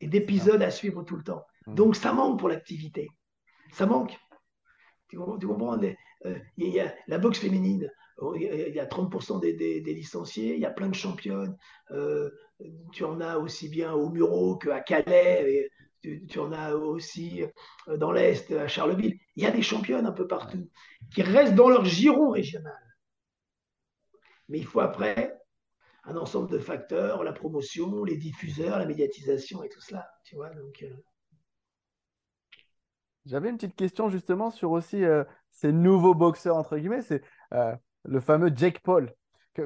et d'épisodes à suivre tout le temps. Mm. Donc ça manque pour l'activité. Ça manque. Tu, comprends euh, Il y a la boxe féminine, oh, il y a 30% des, licenciés, il y a plein de championnes. Euh, tu en as aussi bien au Muro qu'à Calais tu, en as aussi euh, dans l'Est, à Charleville. Il y a des championnes un peu partout qui restent dans leur giron régional. Mais il faut après un ensemble de facteurs, la promotion, les diffuseurs, la médiatisation et tout cela. Tu vois, donc. Euh. J'avais une petite question justement sur aussi euh, ces nouveaux boxeurs, entre guillemets, c'est le fameux Jake Paul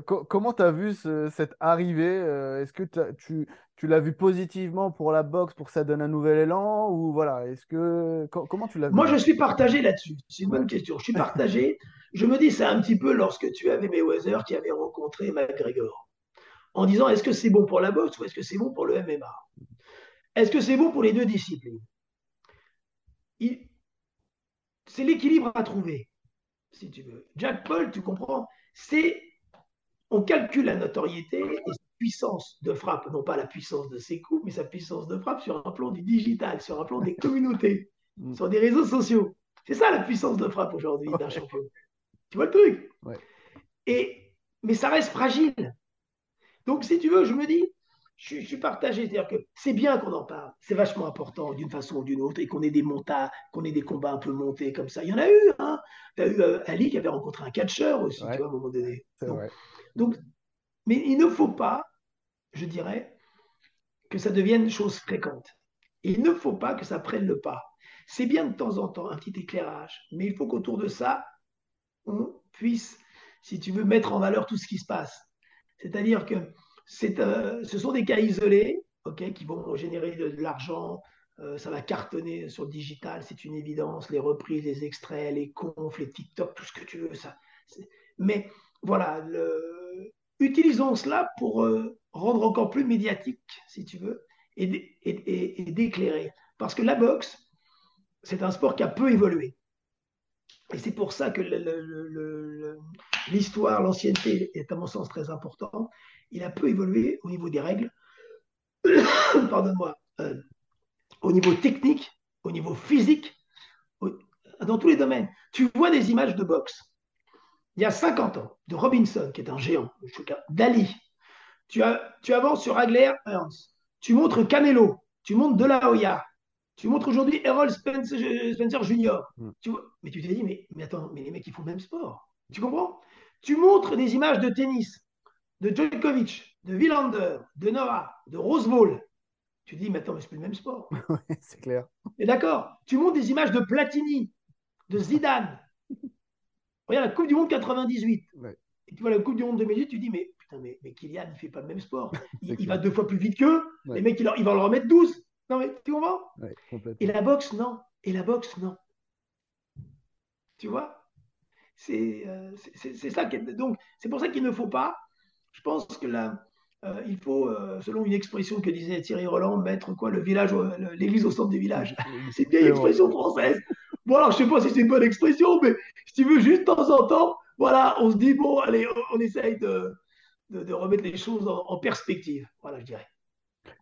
comment tu as vu cette arrivée euh, Est-ce que tu, tu l'as vu positivement pour la boxe, pour que ça donne un nouvel élan Ou voilà, est-ce que comment tu l'as vu Moi, je suis partagé là-dessus. C'est une bonne question. Je suis partagé. je me dis, c'est un petit peu lorsque tu avais Mayweather qui avait rencontré McGregor, en disant, est-ce que c'est bon pour la boxe ou est-ce que c'est bon pour le MMA Est-ce que c'est bon pour les deux disciplines? C'est l'équilibre à trouver, si tu veux. Jack Paul, tu comprends, c'est on calcule la notoriété et sa puissance de frappe, non pas la puissance de ses coups, mais sa puissance de frappe sur un plan du digital, sur un plan des communautés, mm. sur des réseaux sociaux. C'est ça la puissance de frappe aujourd'hui d'un champion. Tu vois le truc? Et, Mais ça reste fragile. Donc, si tu veux, je me dis, je, suis partagé. C'est-à-dire que c'est bien qu'on en parle. C'est vachement important d'une façon ou d'une autre et qu'on ait des montas, qu'on ait des combats un peu montés comme ça. Il y en a eu. Hein. Tu as eu euh, Ali qui avait rencontré un catcheur aussi, tu vois, à un moment donné. Donc, mais il ne faut pas, je dirais, que ça devienne chose fréquente. Il ne faut pas que ça prenne le pas. C'est bien de temps en temps un petit éclairage, mais il faut qu'autour de ça, on puisse, si tu veux, mettre en valeur tout ce qui se passe. C'est-à-dire que euh, ce sont des cas isolés qui vont générer de, l'argent, euh, ça va cartonner sur le digital, c'est une évidence, les reprises, les extraits, les confs, les TikTok, tout ce que tu veux. Mais voilà, utilisons cela pour euh, rendre encore plus médiatique, si tu veux, et, d'éclairer. Parce que la boxe, c'est un sport qui a peu évolué. Et c'est pour ça que l'histoire, l'ancienneté est à mon sens très important il a peu évolué au niveau des règles, pardonne-moi, euh, au niveau technique, au niveau physique, dans tous les domaines. Tu vois des images de boxe. Il y a 50 ans, de Robinson, qui est un géant, d'Ali. Tu, tu avances sur Agler Ernst. Tu montres Canelo. Tu montres De La Hoya. Tu montres aujourd'hui Errol Spencer, Jr. Hmm. Tu mais tu t'es dit, mais, mais attends, mais les mecs, ils font le même sport. Tu comprends? Tu montres des images de tennis de Djokovic, de Villander, de Noah, de Roseball, tu dis, mais attends, mais c'est plus le même sport. c'est clair. Et d'accord, tu montes des images de Platini, de Zidane. Regarde la Coupe du Monde 98. Et tu vois la Coupe du Monde 2008, tu dis, mais putain, mais, mais Kylian, il ne fait pas le même sport. Il, va deux fois plus vite qu'eux. Les mecs, il, il va leur remettre 12. Non, mais tu comprends? Et la boxe, non. Et la boxe, non. Tu vois? Euh, C'est ça. Donc, c'est pour ça qu'il ne faut pas je pense que là, euh, il faut, euh, selon une expression que disait Thierry Roland, mettre quoi, le village, l'église au centre du village. C'est une vieille expression française. Bon, alors, je ne sais pas si c'est une bonne expression, mais si tu veux, juste de temps en temps, voilà, on se dit, bon, allez, on, essaye de, de, remettre les choses en, perspective. Voilà, je dirais.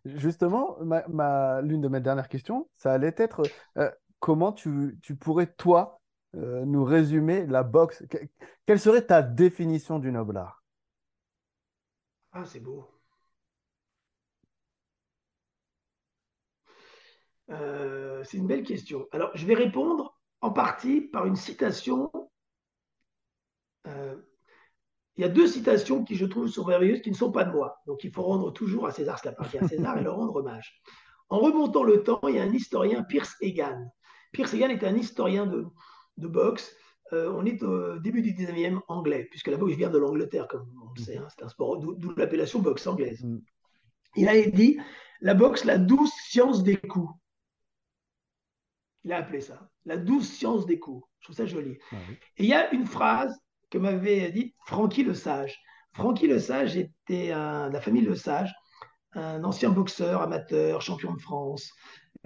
Justement, ma, l'une de mes dernières questions, ça allait être euh, comment tu, tu, pourrais, toi, nous résumer la boxe? Quelle serait ta définition du noble art? Ah, c'est beau. Euh, c'est une belle question. Alors, je vais répondre en partie par une citation. Euh, il y a deux citations qui, je trouve, sont merveilleuses, qui ne sont pas de moi. Donc, il faut rendre toujours à César ce qui appartient à César et leur rendre hommage. En remontant le temps, il y a un historien, Pierce Egan. Pierce Egan est un historien de, de boxe euh, on est au début du 19e anglais, puisque la boxe vient de l'Angleterre, comme on le sait. Hein, c'est un sport, d'où l'appellation boxe anglaise. Mm. Il a dit la boxe, la douce science des coups. Il a appelé ça, la douce science des coups. Je trouve ça joli. Ah Et il y a une phrase que m'avait dit Francky le Sage. Francky le Sage était de la famille Le Sage, un ancien boxeur amateur, champion de France,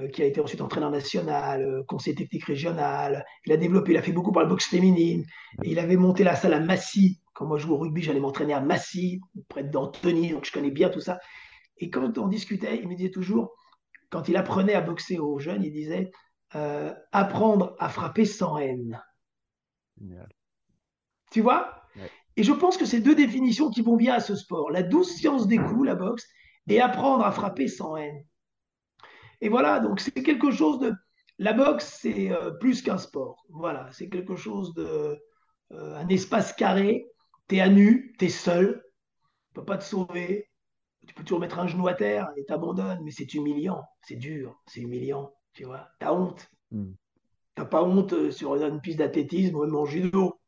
qui a été ensuite entraîneur national, euh, conseiller technique régional. Il a développé, il a fait beaucoup par la boxe féminine. Et il avait monté la salle à Massy. Quand moi je jouais au rugby, j'allais m'entraîner à Massy, près d'Antony, donc je connais bien tout ça. Et quand on discutait, il me disait toujours, quand il apprenait à boxer aux jeunes, il disait euh, apprendre à frapper sans haine. Tu vois? Et je pense que c'est deux définitions qui vont bien à ce sport. La douce science des coups, la boxe, et apprendre à frapper sans haine. Et voilà, donc c'est quelque chose de... La boxe, c'est euh, plus qu'un sport. Voilà, c'est quelque chose de... Euh, un espace carré, tu es à nu, tu es seul, tu peux pas te sauver, tu peux toujours mettre un genou à terre et t'abandonnes, mais c'est humiliant, c'est dur, c'est humiliant, tu vois. Tu as honte. Mm. Tu n'as pas honte euh, sur une piste d'athlétisme ou même en judo.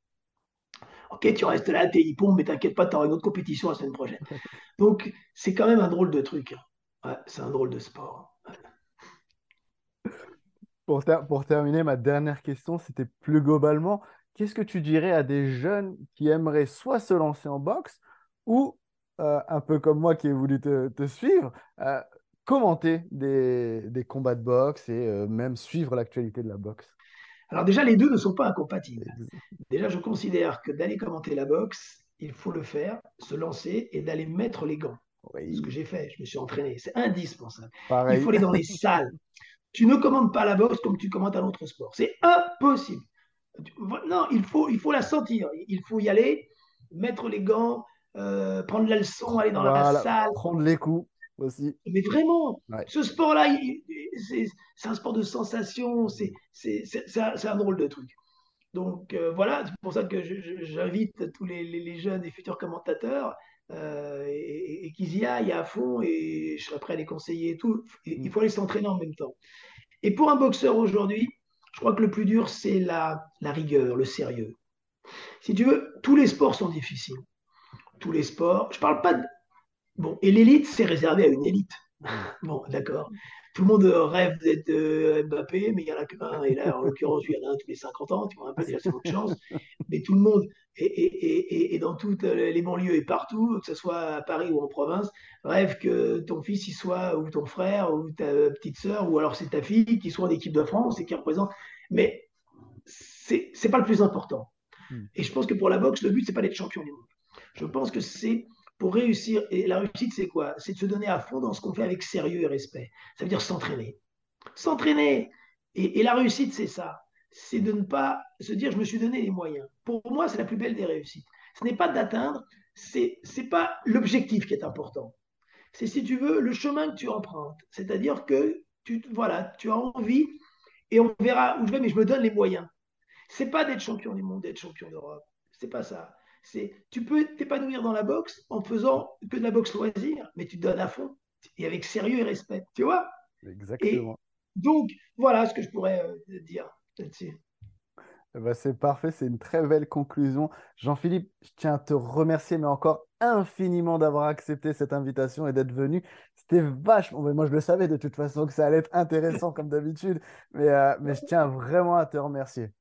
Ok, tu restes là, t'es hippon, mais t'inquiète pas, tu auras une autre compétition la semaine prochaine. Donc, c'est quand même un drôle de truc. Hein. c'est un drôle de sport. Pour, pour, terminer, ma dernière question, c'était plus globalement, qu'est-ce que tu dirais à des jeunes qui aimeraient soit se lancer en boxe ou, euh, un peu comme moi qui ai voulu te, suivre, euh, commenter des, des, combats de boxe et euh, même suivre l'actualité de la boxe? Alors déjà, les deux ne sont pas incompatibles. Déjà, je considère que d'aller commenter la boxe il faut le faire, se lancer et d'aller mettre les gants. Ce que j'ai fait, je me suis entraîné. C'est indispensable. Il faut aller dans les salles. Tu ne commandes pas la boxe comme tu commandes un autre sport. C'est impossible. Non, il faut, il faut la sentir. Il faut y aller, mettre les gants, euh, prendre la leçon, aller dans la salle. Prendre les coups aussi. Mais vraiment, ce sport-là, c'est un sport de sensation, c'est un, drôle de truc. Donc euh, voilà, c'est pour ça que j'invite tous les, jeunes et futurs commentateurs euh, et, qu'ils y aillent à fond et je serai prêt à les conseiller et tout. il faut aller s'entraîner en même temps. Et pour un boxeur aujourd'hui, je crois que le plus dur, c'est la, la rigueur, le sérieux. Si tu veux, tous les sports sont difficiles. Tous les sports. Je parle pas de. Bon, et l'élite, c'est réservé à une élite. Bon, d'accord tout le monde rêve d'être euh, Mbappé, mais il n'y en a qu'un. Et là, en l'occurrence, il y en a un tous les 50 ans, tu vois, un peu déjà, c'est de chance. Mais tout le monde, et, dans toutes les banlieues et partout, que ce soit à Paris ou en province, rêve que ton fils y soit, ou ton frère, ou ta petite sœur, ou alors c'est ta fille qui soit en équipe de France et qui représente. Mais c'est n'est pas le plus important. Hmm. Et je pense que pour la boxe, le but, c'est pas d'être champion du monde. Je pense que c'est pour réussir, et la réussite, c'est quoi? C'est de se donner à fond dans ce qu'on fait avec sérieux et respect. Ça veut dire s'entraîner. S'entraîner. Et, la réussite, c'est ça. C'est de ne pas se dire, je me suis donné les moyens. Pour moi, c'est la plus belle des réussites. Ce n'est pas d'atteindre, c'est n'est pas l'objectif qui est important. C'est, si tu veux, le chemin que tu empruntes. C'est-à-dire que tu, voilà, tu as envie, et on verra où je vais, mais je me donne les moyens. C'est pas d'être champion du monde, d'être champion d'Europe. C'est pas ça. C'est, tu peux t'épanouir dans la boxe en faisant que de la boxe loisir, mais tu te donnes à fond et avec sérieux et respect. Tu vois? Exactement. donc, voilà ce que je pourrais euh, dire là-dessus. Ben, c'est parfait, c'est une très belle conclusion. Jean-Philippe, je tiens à te remercier, mais encore infiniment d'avoir accepté cette invitation et d'être venu. C'était vachement, moi je le savais de toute façon que ça allait être intéressant comme d'habitude, mais, euh, mais je tiens vraiment à te remercier.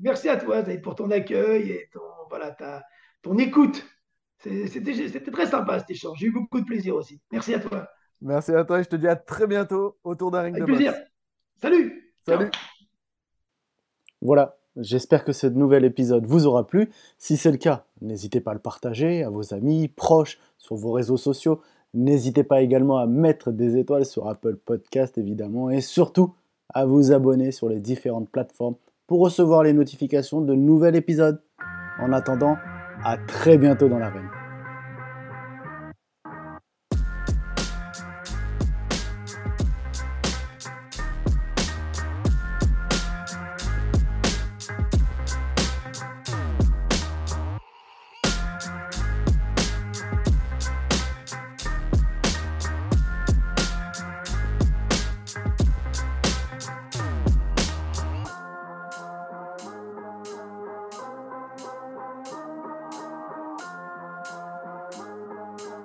Merci à toi pour ton accueil et ton, voilà, ta, ton écoute. C'était très sympa cet échange. J'ai eu beaucoup de plaisir aussi. Merci à toi. Merci à toi et je te dis à très bientôt autour d'un ring Avec de plaisir. Salut. Salut. Voilà, j'espère que ce nouvel épisode vous aura plu. Si c'est le cas, n'hésitez pas à le partager à vos amis, proches, sur vos réseaux sociaux. N'hésitez pas également à mettre des étoiles sur Apple Podcast évidemment et surtout à vous abonner sur les différentes plateformes pour recevoir les notifications de nouveaux épisodes. En attendant, à très bientôt dans l'arène.